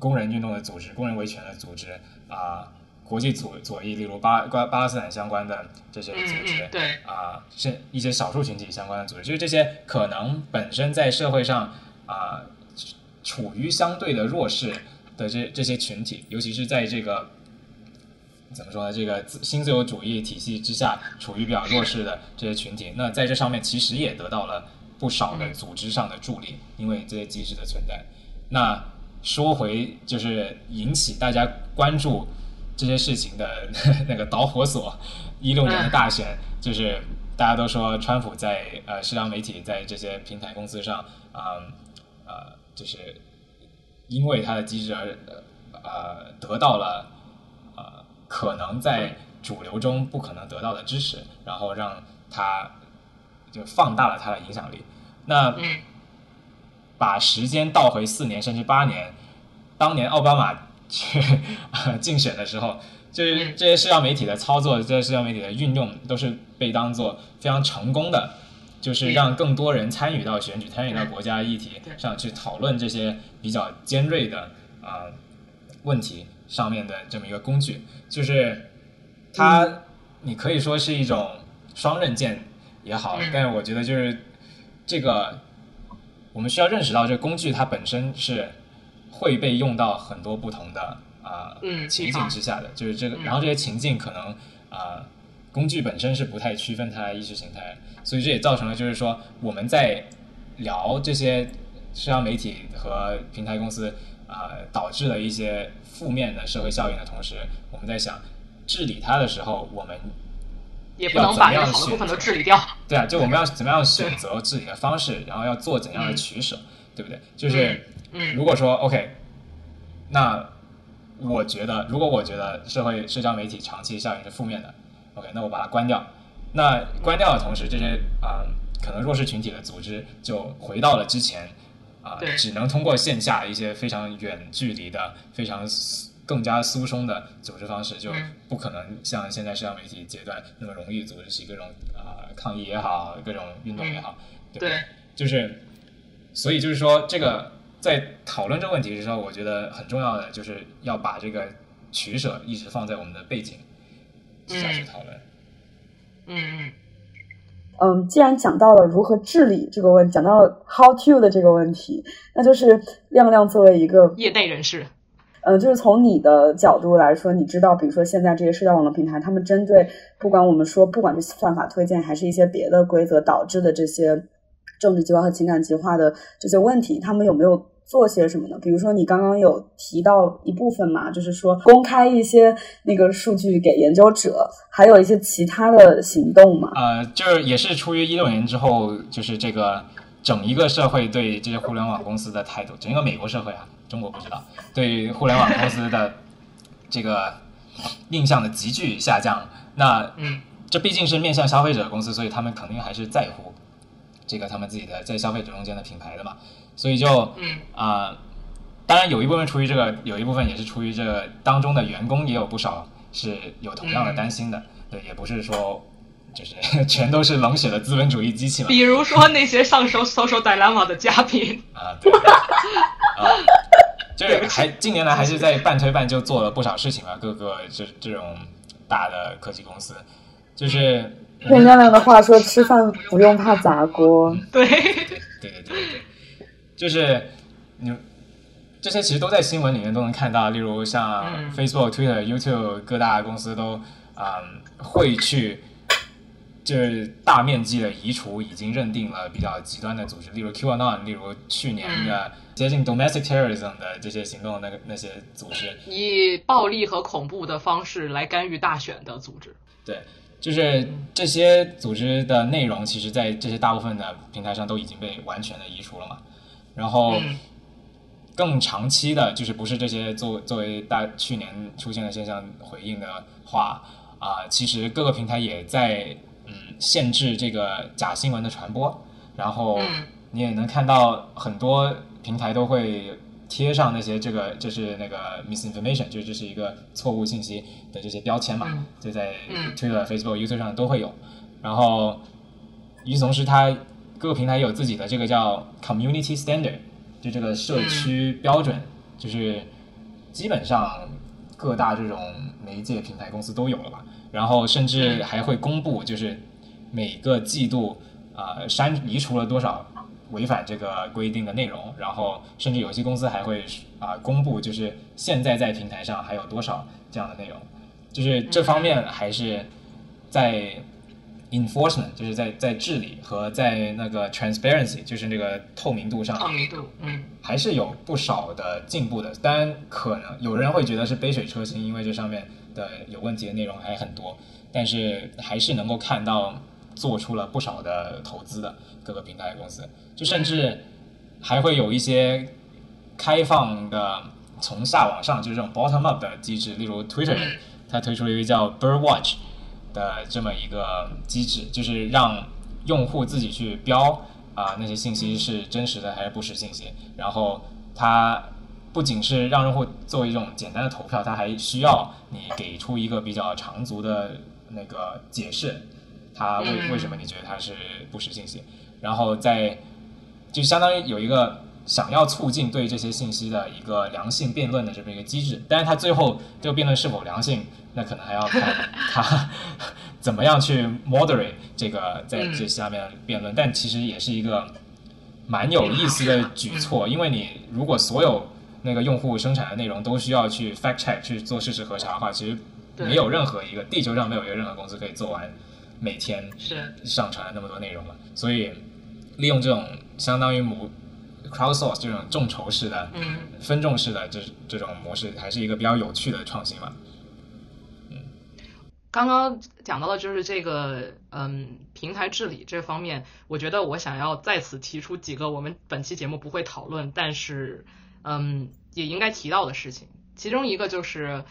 工人运动的组织、工人维权的组织啊。国际左左翼，例如巴巴巴勒斯坦相关的这些组织，对啊，是一些少数群体相关的组织，就是这些可能本身在社会上啊处于相对的弱势的这这些群体，尤其是在这个怎么说呢？这个新自由主义体系之下处于比较弱势的这些群体，那在这上面其实也得到了不少的组织上的助力，因为这些机制的存在。那说回就是引起大家关注。这些事情的 [LAUGHS] 那个导火索，一六年的大选，就是大家都说川普在呃社交媒体在这些平台公司上，啊呃，就是因为他的机制而呃得到了呃可能在主流中不可能得到的支持，然后让他就放大了他的影响力。那把时间倒回四年甚至八年，当年奥巴马。去竞选的时候，就是这些社交媒体的操作，这些社交媒体的运用，都是被当做非常成功的，就是让更多人参与到选举、参与到国家议题上去讨论这些比较尖锐的啊问题上面的这么一个工具。就是它，你可以说是一种双刃剑也好，但是我觉得就是这个，我们需要认识到，这工具它本身是。会被用到很多不同的啊情境之下的，就是这个，然后这些情境可能啊工具本身是不太区分它意识形态，所以这也造成了就是说我们在聊这些社交媒体和平台公司啊导致的一些负面的社会效应的同时，我们在想治理它的时候，我们也不能把好的部分都治理掉。对啊，就我们要怎么样选择治理的方式，然后要做怎样的取舍，对不对？就是。如果说 OK，那我觉得，如果我觉得社会社交媒体长期效应是负面的，OK，那我把它关掉。那关掉的同时，这些啊可能弱势群体的组织就回到了之前啊，只能通过线下一些非常远距离的、非常更加疏松的组织方式，就不可能像现在社交媒体阶段那么容易组织起各种啊抗议也好，各种运动也好，对，就是，所以就是说这个。在讨论这个问题的时候，我觉得很重要的就是要把这个取舍一直放在我们的背景下去讨论。嗯嗯嗯，既然讲到了如何治理这个问题，讲到了 how to 的这个问题，那就是亮亮作为一个业内人士，呃，就是从你的角度来说，你知道，比如说现在这些社交网络平台，他们针对不管我们说，不管是算法推荐还是一些别的规则导致的这些政治极化和情感极化的这些问题，他们有没有？做些什么呢？比如说你刚刚有提到一部分嘛，就是说公开一些那个数据给研究者，还有一些其他的行动嘛？呃，就是也是出于一六年之后，就是这个整一个社会对这些互联网公司的态度，整个美国社会啊，中国不知道对互联网公司的这个印象的急剧下降。那嗯，这毕竟是面向消费者的公司，所以他们肯定还是在乎这个他们自己的在消费者中间的品牌的嘛。所以就嗯啊、当然有一部分出于这个，有一部分也是出于这个当中的员工也有不少是有同样的担心的。对，也不是说就是 [LAUGHS] 全都是冷血的资本主义机器嘛。比如说那些上手 social dilemma 的嘉宾，啊，对，啊，就是还近年来还是在半推半就做了不少事情吧，各个这这种大的科技公司，就是用亮亮的话说，吃饭不用怕砸锅。对，对对对对对，就是你这些其实都在新闻里面都能看到，例如像嗯 Facebook、Twitter、YouTube 各大公司都嗯会去。就是大面积的移除已经认定了比较极端的组织，例如 QAnon，例如去年的接近 domestic terrorism 的这些行动那个那些组织，以暴力和恐怖的方式来干预大选的组织。对，就是这些组织的内容，其实在这些大部分的平台上都已经被完全的移除了嘛。然后嗯。更长期的，就是不是这些作作为大去年出现的现象回应的话，啊、其实各个平台也在嗯限制这个假新闻的传播，然后嗯。你也能看到很多平台都会贴上那些这个就是那个 misinformation，就是这是一个错误信息的这些标签嘛，嗯。就在嗯。Twitter、Facebook、YouTube 上都会有。然后与此同时，它各个平台有自己的这个叫 community standard，就这个社区标准，就是基本上各大这种媒介平台公司都有了吧。然后甚至还会公布，就是每个季度啊、呃删移除了多少违反这个规定的内容，然后甚至有些公司还会啊、公布，就是现在在平台上还有多少这样的内容，就是这方面还是在 enforcement，就是在在治理和在那个 transparency，就是那个透明度上，透明度，嗯。还是有不少的进步的。当然，可能有人会觉得是杯水车薪，因为这上面的有问题的内容还很多，但是还是能够看到做出了不少的投资的各个平台公司，就甚至还会有一些开放的从下往上，就是这种 bottom up 的机制，例如 Twitter，嗯。它推出了一个叫 Bird Watch 的这么一个机制，就是让用户自己去标啊、那些信息是真实的还是不实信息，然后它不仅是让用户做一种简单的投票，它还需要你给出一个比较长足的那个解释，它为嗯。为什么你觉得它是不实信息，然后在就相当于有一个想要促进对这些信息的一个良性辩论的这么一个机制，但是它最后这个辩论是否良性，那可能还要看它怎么样去 moderate 这个在这下面辩论，但其实也是一个蛮有意思的举措，因为你如果所有那个用户生产的内容都需要去 fact check 去做事实核查的话，其实没有任何一个地球上没有一个任何公司可以做完每天是。上传那么多内容了，所以利用这种相当于模 crowdsource 这种众筹式的、嗯分众式的这这种模式，还是一个比较有趣的创新嘛。嗯刚刚讲到的就是这个嗯平台治理这方面，我觉得我想要在此提出几个我们本期节目不会讨论，但是嗯也应该提到的事情。其中一个就是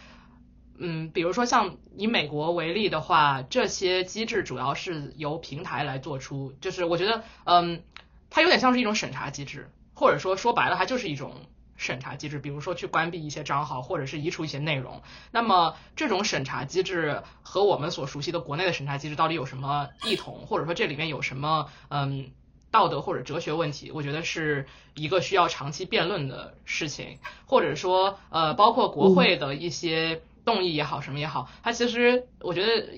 嗯，比如说像以美国为例的话，这些机制主要是由平台来做出，就是我觉得嗯它有点像是一种审查机制，或者说说白了它就是一种。审查机制，比如说去关闭一些账号，或者是移除一些内容，那么这种审查机制和我们所熟悉的国内的审查机制到底有什么异同，或者说这里面有什么嗯道德或者哲学问题？我觉得是一个需要长期辩论的事情，或者说呃包括国会的一些动议也好，什么也好，它其实我觉得。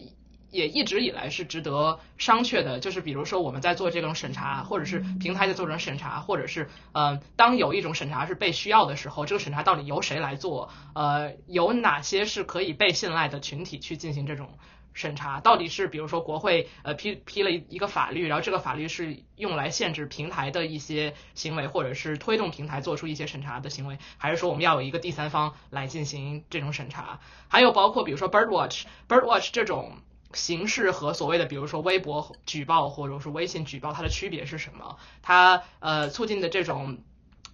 也一直以来是值得商榷的，就是比如说我们在做这种审查，或者是平台在做这种审查，或者是呃，当有一种审查是被需要的时候，这个审查到底由谁来做？呃，有哪些是可以被信赖的群体去进行这种审查，到底是比如说国会呃批批了一一个法律，然后这个法律是用来限制平台的一些行为，或者是推动平台做出一些审查的行为，还是说我们要有一个第三方来进行这种审查？还有包括比如说 Birdwatch，Birdwatch 这种形式和所谓的比如说微博举报或者是微信举报它的区别是什么？它呃促进的这种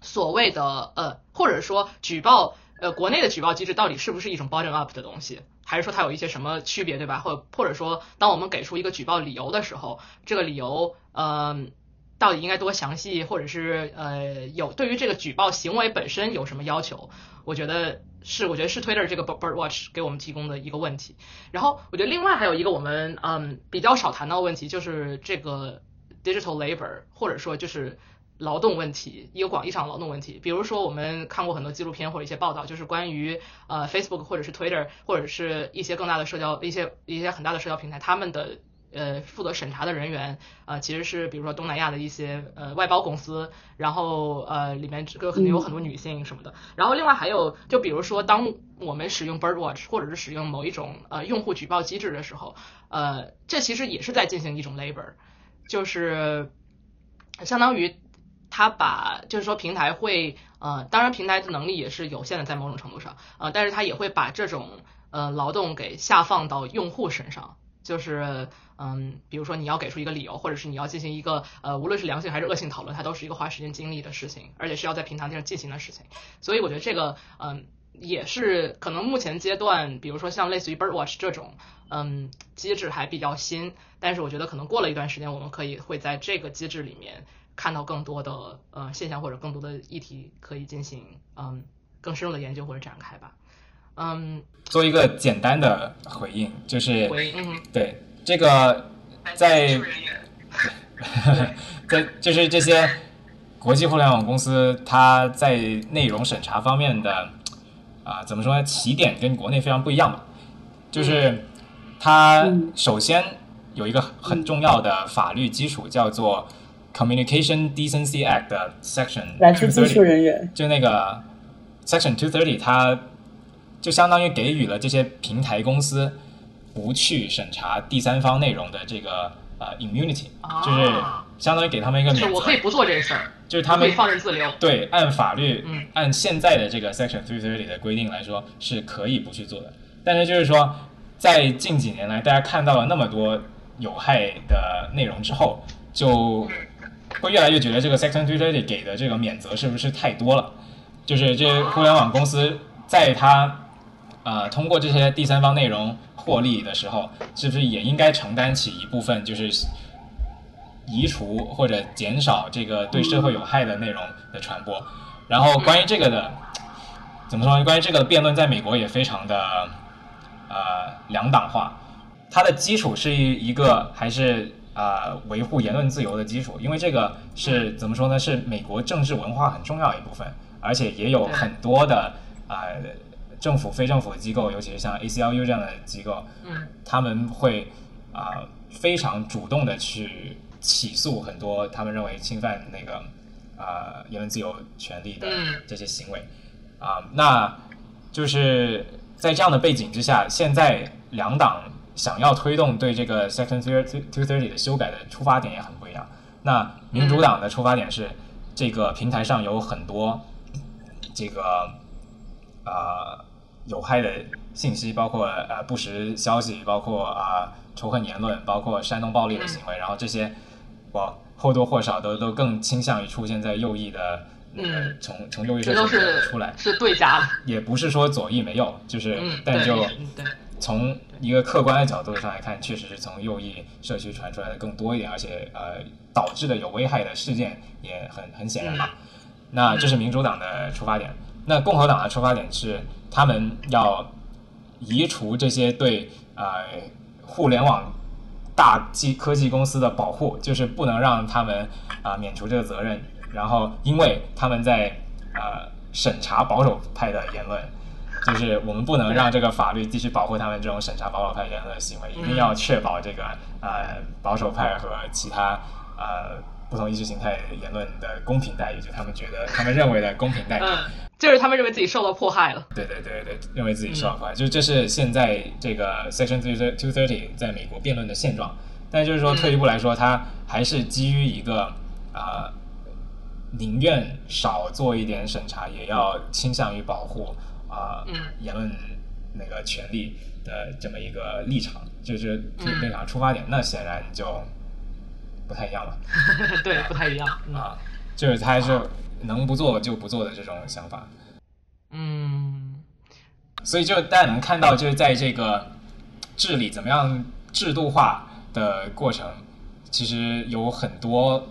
所谓的呃或者说举报呃国内的举报机制到底是不是一种 bottom up 的东西？还是说它有一些什么区别，对吧？或或者说，当我们给出一个举报理由的时候，这个理由，嗯，到底应该多详细，或者是呃，有对于这个举报行为本身有什么要求？我觉得是，我觉得是 Twitter 这个 Birdwatch 给我们提供的一个问题。然后，我觉得另外还有一个我们嗯比较少谈到的问题，就是这个 digital labor，或者说就是。劳动问题，一个广义上的劳动问题，比如说我们看过很多纪录片或者一些报道，就是关于呃 Facebook 或者是 Twitter 或者是一些更大的社交一些一些很大的社交平台，他们的呃负责审查的人员呃其实是比如说东南亚的一些呃外包公司，然后呃里面这个可能有很多女性什么的，然后另外还有就比如说当我们使用 Birdwatch 或者是使用某一种呃用户举报机制的时候，呃这其实也是在进行一种 labor，就是相当于。他把就是说平台会呃，当然平台的能力也是有限的，在某种程度上呃，但是他也会把这种呃劳动给下放到用户身上，就是嗯，比如说你要给出一个理由，或者是你要进行一个呃，无论是良性还是恶性讨论，它都是一个花时间精力的事情，而且是要在平台上进行的事情。所以我觉得这个嗯，也是可能目前阶段，比如说像类似于 Birdwatch 这种嗯机制还比较新，但是我觉得可能过了一段时间，我们可以会在这个机制里面。看到更多的呃现象或者更多的议题可以进行嗯更深入的研究或者展开吧，嗯，做一个简单的回应就是回应。对这个在在 [LAUGHS] [LAUGHS] 就是这些国际互联网公司它在内容审查方面的啊怎么说呢起点跟国内非常不一样吧，就是它首先有一个很重要的法律基础叫做。Communication Decency Act 的 Section 来自技术人员，就那个 Section Two Thirty，它就相当于给予了这些平台公司不去审查第三方内容的这个呃 immunity，就是相当于给他们一个免责。我可以不做这事儿，就是他们放任自流。对，按法律，嗯按现在的这个 Section Two Thirty 的规定来说是可以不去做的。但是就是说，在近几年来，大家看到了那么多有害的内容之后，就会越来越觉得这个 Section Two Thirty 给的这个免责是不是太多了？就是这些互联网公司在它呃通过这些第三方内容获利的时候，是不是也应该承担起一部分就是移除或者减少这个对社会有害的内容的传播？然后关于这个的怎么说？关于这个辩论，在美国也非常的呃两党化，它的基础是一个还是？啊，维护言论自由的基础，因为这个是怎么说呢？是美国政治文化很重要一部分，而且也有很多的啊政府、非政府机构，尤其是像 ACLU 这样的机构，嗯，他们会啊非常主动的去起诉很多他们认为侵犯那个啊言论自由权利的这些行为啊，那就是在这样的背景之下，现在两党。想要推动对这个 Section Two Thirty 的修改的出发点也很不一样。那民主党的出发点是，这个平台上有很多这个呃有害的信息，包括呃不实消息，包括啊仇恨言论，包括煽动暴力的行为。然后这些我或多或少都都更倾向于出现在右翼的，嗯，从从右翼社区出来，是对家，也不是说左翼没有，就是但就从一个客观的角度上来看，确实是从右翼社区传出来的更多一点，而且呃导致的有危害的事件也很很显然嘛。那这是民主党的出发点，那共和党的出发点是他们要移除这些对呃互联网大技科技公司的保护，就是不能让他们啊免除这个责任，然后因为他们在呃审查保守派的言论。就是我们不能让这个法律继续保护他们这种审查保守派言论的行为，一定要确保这个呃保守派和其他呃不同意识形态言论的公平待遇，就他们觉得他们认为的公平待遇。嗯，就是他们认为自己受到迫害了。对对对对，认为自己受到迫害，就是这是现在这个 Section Two Thirty 在美国辩论的现状。但就是说，退一步来说，它还是基于一个啊，宁愿少做一点审查，也要倾向于保护啊言论那个权利的这么一个立场，就是立场出发点。那显然就不太一样了。[LAUGHS] 对，不太一样啊，就是他还是能不做就不做的这种想法。嗯，所以就大家能看到，就是在这个治理怎么样制度化。的过程其实有很多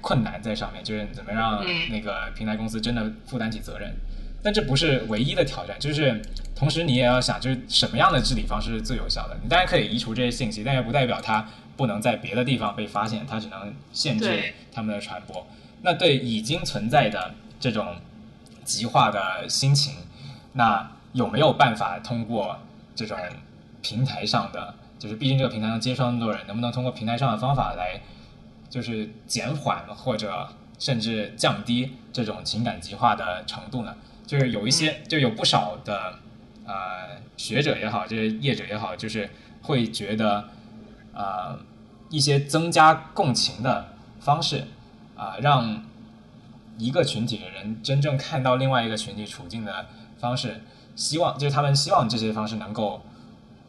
困难在上面，就是怎么让那个平台公司真的负担起责任。但这不是唯一的挑战，就是同时你也要想，就是什么样的治理方式是最有效的。你当然可以移除这些信息，但也不代表它不能在别的地方被发现，它只能限制他们的传播。那对已经存在的这种极化的心情，那有没有办法通过这种平台上的？就是毕竟这个平台上接触那么多人，能不能通过平台上的方法来，就是减缓或者甚至降低这种情感极化的程度呢？就是有一些，就有不少的呃学者也好，这些业者也好，就是会觉得呃一些增加共情的方式啊，让一个群体的人真正看到另外一个群体处境的方式，希望就是他们希望这些方式能够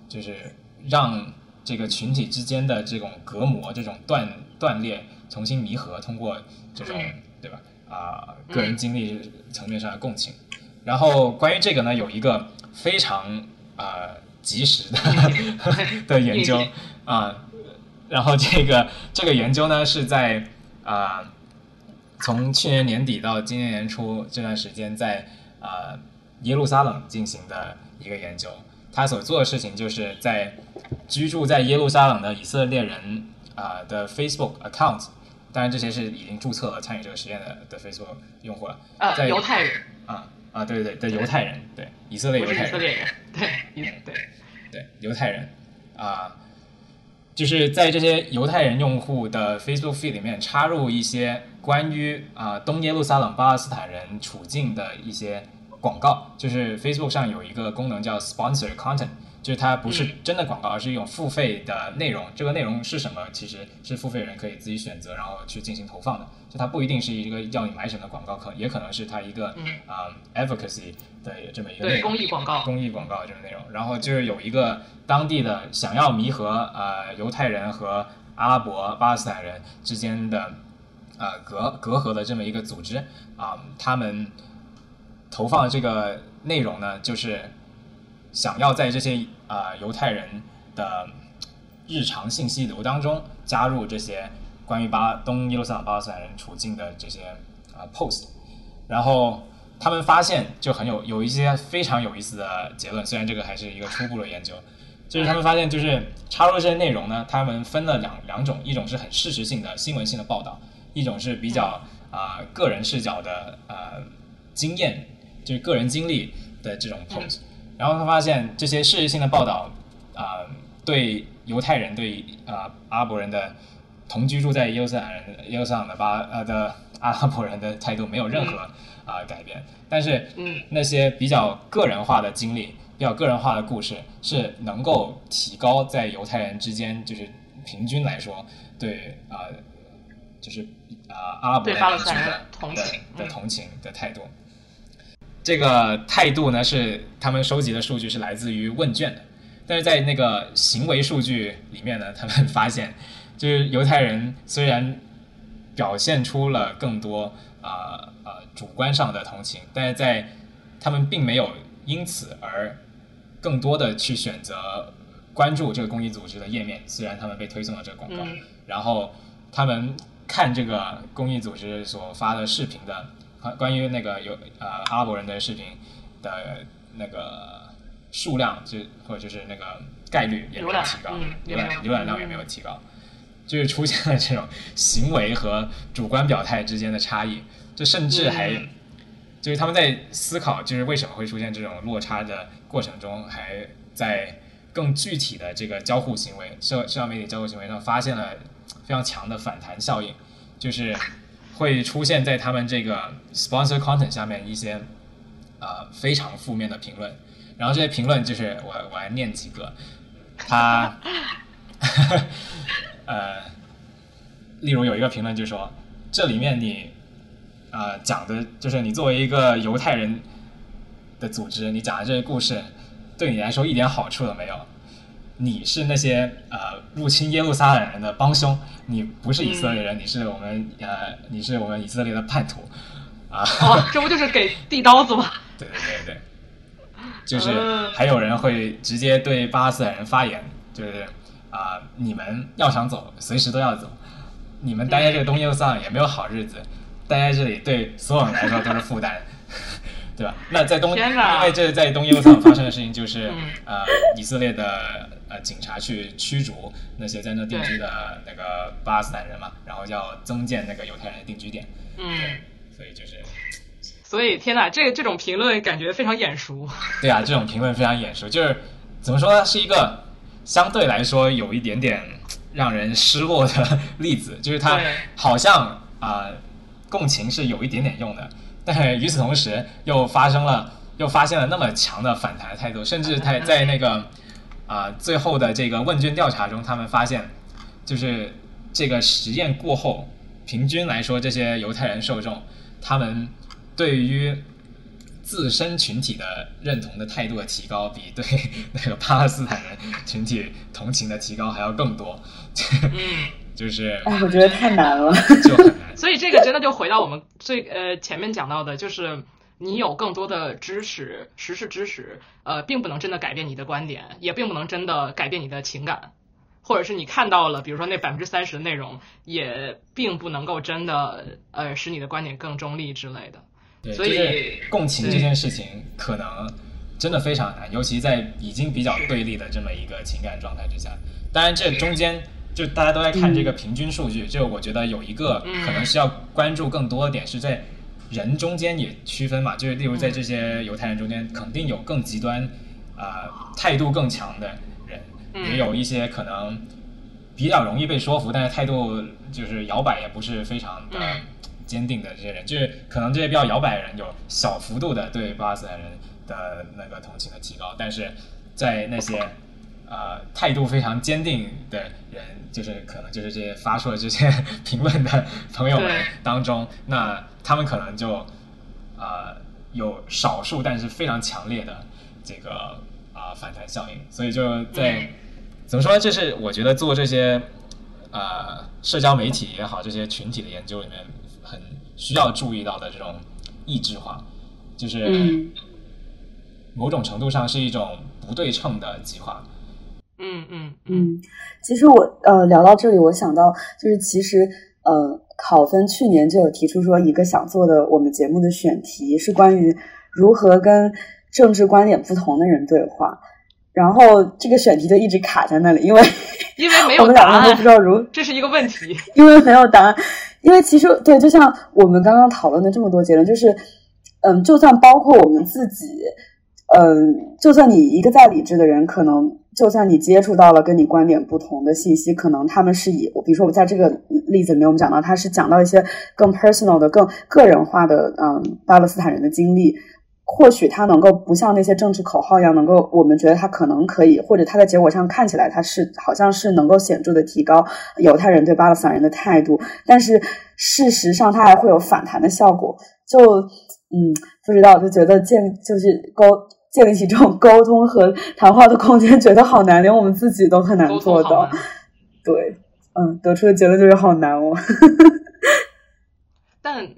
就是。让这个群体之间的这种隔膜、这种断断裂重新弥合，通过这种对吧？啊，个人经历层面上的共情。然后关于这个呢，有一个非常啊及时的 [LAUGHS] 的研究啊。然后这个这个研究呢，是在啊从去年年底到今年年初这段时间，在啊耶路撒冷进行的一个研究。他所做的事情就是在居住在耶路撒冷的以色列人啊的 Facebook account，当然这些是已经注册了参与这个实验的的 Facebook 用户了。啊，犹太人。啊啊，对对对，的犹太人，对以色列犹太人。以色列人，对，对对犹太人啊，就是在这些犹太人用户的 Facebook feed 里面插入一些关于啊东耶路撒冷巴勒斯坦人处境的一些。广告就是 Facebook 上有一个功能叫 Sponsor Content，就是它不是真的广告，而是一种付费的内容。这个内容是什么？其实是付费人可以自己选择，然后去进行投放的。就它不一定是一个要你买什么广告，可也可能是它一个啊 advocacy 的这么一个对。公益广告。公益广告这种内容。然后就是有一个当地的想要弥合呃犹太人和阿拉伯巴勒斯坦人之间的呃隔隔阂的这么一个组织啊，他们。投放的这个内容呢，就是想要在这些啊犹太人的日常信息流当中加入这些关于巴东耶路撒冷巴勒斯坦人处境的这些啊 post，然后他们发现就很有有一些非常有意思的结论，虽然这个还是一个初步的研究，就是他们发现就是插入这些内容呢，他们分了两两种，一种是很事实性的新闻性的报道，一种是比较啊个人视角的呃经验。就是个人经历的这种 post，然后他发现这些事实性的报道啊，对犹太人对啊阿拉伯人的同居住在耶路撒冷人耶路撒冷的巴呃的阿拉伯人的态度没有任何啊改变，但是那些比较个人化的经历、比较个人化的故事是能够提高在犹太人之间就是平均来说对啊就是啊阿拉伯人的同情的同情的态度。这个态度呢，是他们收集的数据是来自于问卷的，但是在那个行为数据里面呢，他们发现，就是犹太人虽然表现出了更多啊啊主观上的同情，但是在他们并没有因此而更多的去选择关注这个公益组织的页面，虽然他们被推送了这个广告，然后他们看这个公益组织所发的视频的。关关于那个有呃阿拉伯人的视频的那个数量，就或者就是那个概率也没有提高，浏览浏览量也没有提高，就是出现了这种行为和主观表态之间的差异，就甚至还就是他们在思考，就是为什么会出现这种落差的过程中，还在更具体的这个交互行为社社交媒体交互行为上发现了非常强的反弹效应。就是会出现在他们这个 sponsor content 下面一些呃非常负面的评论，然后这些评论就是我我来念几个，他呃，例如有一个评论就说这里面你呃讲的就是你作为一个犹太人的组织，你讲的这些故事对你来说一点好处都没有。你是那些呃入侵耶路撒冷人的帮凶，你不是以色列人，你是我们呃你是我们以色列的叛徒啊！哦，这不就是给递刀子吗？[LAUGHS] 对对对对，就是还有人会直接对巴勒斯坦人发言，就是啊、你们要想走，随时都要走，你们待在这个东耶路撒冷也没有好日子，待在这里对所有人来说都是负担。[LAUGHS] 对吧？那在东，因为这是在东耶路撒冷发生的事情，就是、嗯呃，以色列的呃警察去驱逐那些在那定居的那个巴勒斯坦人嘛，然后要增建那个犹太人的定居点，嗯，所以就是。所以天哪，这个这种评论感觉非常眼熟。对啊，这种评论非常眼熟，就是怎么说呢，是一个相对来说有一点点让人失落的 [LAUGHS] 例子，就是他好像啊、共情是有一点点用的，但是与此同时又发生了又发现了那么强的反弹态度，甚至他在那个啊、最后的这个问卷调查中，他们发现就是这个实验过后，平均来说，这些犹太人受众他们对于自身群体的认同的态度的提高，比对那个巴勒斯坦人群体同情的提高还要更多，[LAUGHS] 嗯，就是哎，我觉得太难了。就很难。所以这个真的就回到我们最呃前面讲到的，就是你有更多的知识，实事知识，呃，并不能真的改变你的观点，也并不能真的改变你的情感，或者是你看到了，比如说那百分之三十的内容，也并不能够真的呃使你的观点更中立之类的。对，所以就是共情这件事情可能真的非常难，尤其在已经比较对立的这么一个情感状态之下。当然，这中间就大家都在看这个平均数据，就我觉得有一个嗯可能需要关注更多的点是在人中间也区分嘛，就是例如在这些犹太人中间，肯定有更极端啊、呃态度更强的人，嗯。也有一些可能比较容易被说服，但是态度就是摇摆也不是非常的嗯。坚定的这些人，就是可能这些比较摇摆的人有小幅度的对巴勒斯坦人的那个同情的提高，但是在那些呃态度非常坚定的人，就是可能就是这些发出了这些 [LAUGHS] 评论的朋友们当中，那他们可能就呃有少数但是非常强烈的这个啊、反弹效应，所以就在、嗯怎么说呢？这是我觉得做这些呃社交媒体也好，这些群体的研究里面很需要注意到的这种异质化，就是嗯某种程度上是一种不对称的极化。嗯嗯嗯，其实我呃聊到这里，我想到就是其实呃考分去年就有提出说一个想做的我们节目的选题是关于如何跟政治观点不同的人对话，然后这个选题就一直卡在那里，因为 [LAUGHS] 因为没我们有答案两个都不知，道如这是一个问题。[LAUGHS] 因为没有答案。因为其实对，就像我们刚刚讨论的这么多结论，就是嗯，就算包括我们自己，嗯，就算你一个再理智的人，可能就算你接触到了跟你观点不同的信息，可能他们是以，比如说我们在这个例子里面，我们讲到他是讲到一些更 personal 的、更个人化的，嗯，巴勒斯坦人的经历。或许他能够不像那些政治口号一样，能够我们觉得他可能可以，或者他在结果上看起来他是好像是能够显著的提高犹太人对巴勒斯坦人的态度，但是事实上它还会有反弹的效果。就嗯，不知道，就觉得建就是沟建立起这种沟通和谈话的空间，觉得好难，连我们自己都很难做到。对，嗯，得出的结论就是好难哦。但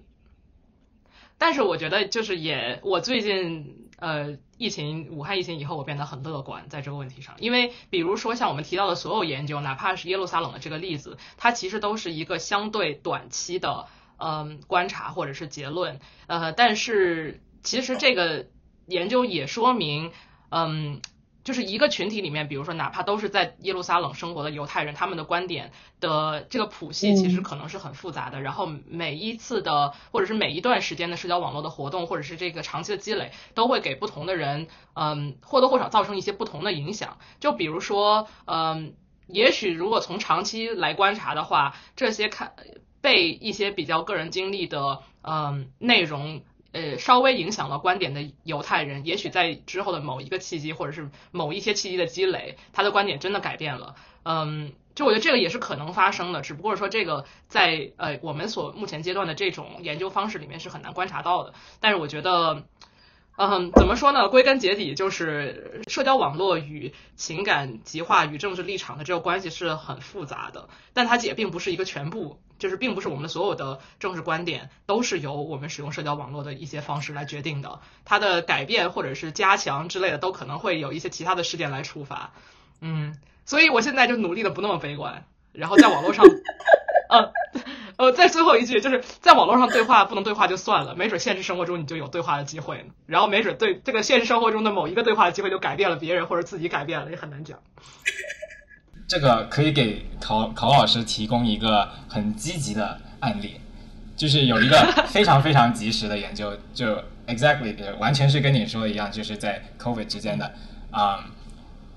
但是我觉得就是也，我最近呃疫情武汉疫情以后，我变得很乐观在这个问题上，因为比如说像我们提到的所有研究，哪怕是耶路撒冷的这个例子，它其实都是一个相对短期的嗯、观察或者是结论，呃，但是其实这个研究也说明，嗯。就是一个群体里面，比如说哪怕都是在耶路撒冷生活的犹太人，他们的观点的这个谱系其实嗯可能是很复杂的。然后每一次的或者是每一段时间的社交网络的活动，或者是这个长期的积累，都会给不同的人，嗯，或多或少造成一些不同的影响。就比如说，嗯，也许如果从长期来观察的话，这些看被一些比较个人经历的嗯内容。呃，稍微影响了观点的犹太人，也许在之后的某一个契机，或者是某一些契机的积累，他的观点真的改变了。嗯，就我觉得这个也是可能发生的，只不过说这个在呃我们所目前阶段的这种研究方式里面是很难观察到的。但是我觉得。嗯，怎么说呢？归根结底，就是社交网络与情感极化与政治立场的这个关系是很复杂的，但它也并不是一个全部，就是并不是我们所有的政治观点都是由我们使用社交网络的一些方式来决定的。它的改变或者是加强之类的，都可能会有一些其他的事件来触发。嗯，所以我现在就努力的不那么悲观，然后在网络上，[LAUGHS] 嗯。呃，在最后一句，就是在网络上对话不能对话就算了，没准现实生活中你就有对话的机会呢。然后没准对这个现实生活中的某一个对话的机会就改变了别人或者自己改变了，也很难讲。这个可以给考考老师提供一个很积极的案例，就是有一个 [LAUGHS] 非常非常及时的研究，就 exactly 完全是跟你说的一样，就是在 COVID 之间的啊。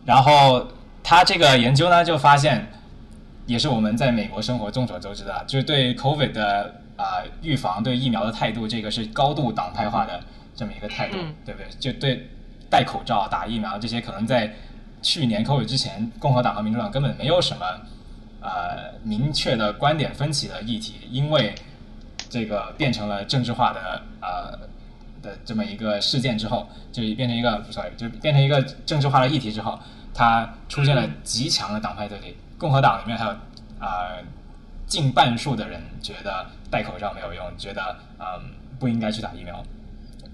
然后他这个研究呢，就发现。也是我们在美国生活众所周知的，就是对 COVID 的啊预防、对疫苗的态度，这个是高度党派化的这么一个态度，对不对？就对戴口罩、打疫苗这些，可能在去年 COVID 之前，共和党和民主党根本没有什么呃明确的观点分歧的议题，因为这个变成了政治化的呃的这么一个事件之后，就变成一个 sorry 就变成一个政治化的议题之后，它出现了极强的党派对立。共和党里面还有啊近半数的人觉得戴口罩没有用，觉得嗯不应该去打疫苗。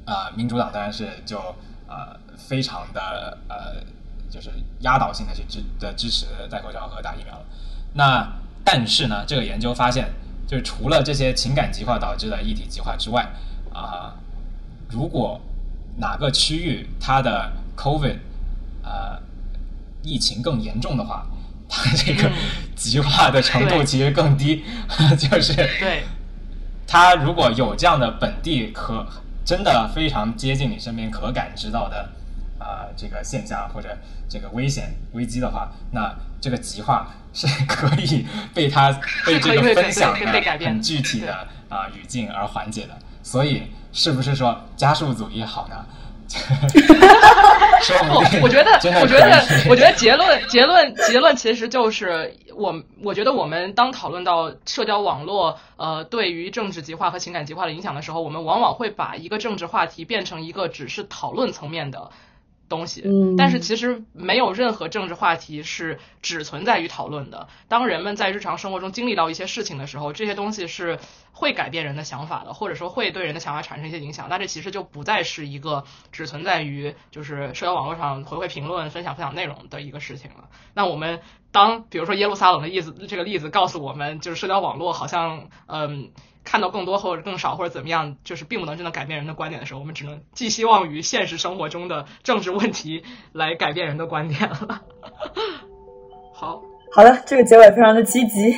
啊，民主党当然是就呃非常的呃就是压倒性的去支的支持戴口罩和打疫苗。那但是呢，这个研究发现，就是除了这些情感极化导致的议题极化之外，啊，如果哪个区域它的 COVID 呃疫情更严重的话。它这个 [LAUGHS] 极化的程度其实更低，[LAUGHS] 就是对 [LAUGHS] 它如果有这样的本地可真的非常接近你身边可感知到的啊这个现象或者这个危险危机的话，那这个极化是 [LAUGHS] 可以被它被这个分享的很具体的啊语境而缓解的。所以是不是说加速主义好呢？[LAUGHS] 不，我觉得，我觉得，我觉得结论，结论，结论其实就是我，我觉得我们当讨论到社交网络呃对于政治极化和情感极化的影响的时候，我们往往会把一个政治话题变成一个只是讨论层面的。东西，但是其实没有任何政治话题是只存在于讨论的。当人们在日常生活中经历到一些事情的时候，这些东西是会改变人的想法的，或者说会对人的想法产生一些影响。那这其实就不再是一个只存在于就是社交网络上回回评论、分享分享内容的一个事情了。那我们当比如说耶路撒冷的例子，这个例子告诉我们，就是社交网络好像嗯。看到更多或者更少或者怎么样，就是并不能真的改变人的观点的时候，我们只能寄希望于现实生活中的政治问题来改变人的观点了。[LAUGHS] 好，好的，这个结尾非常的积极，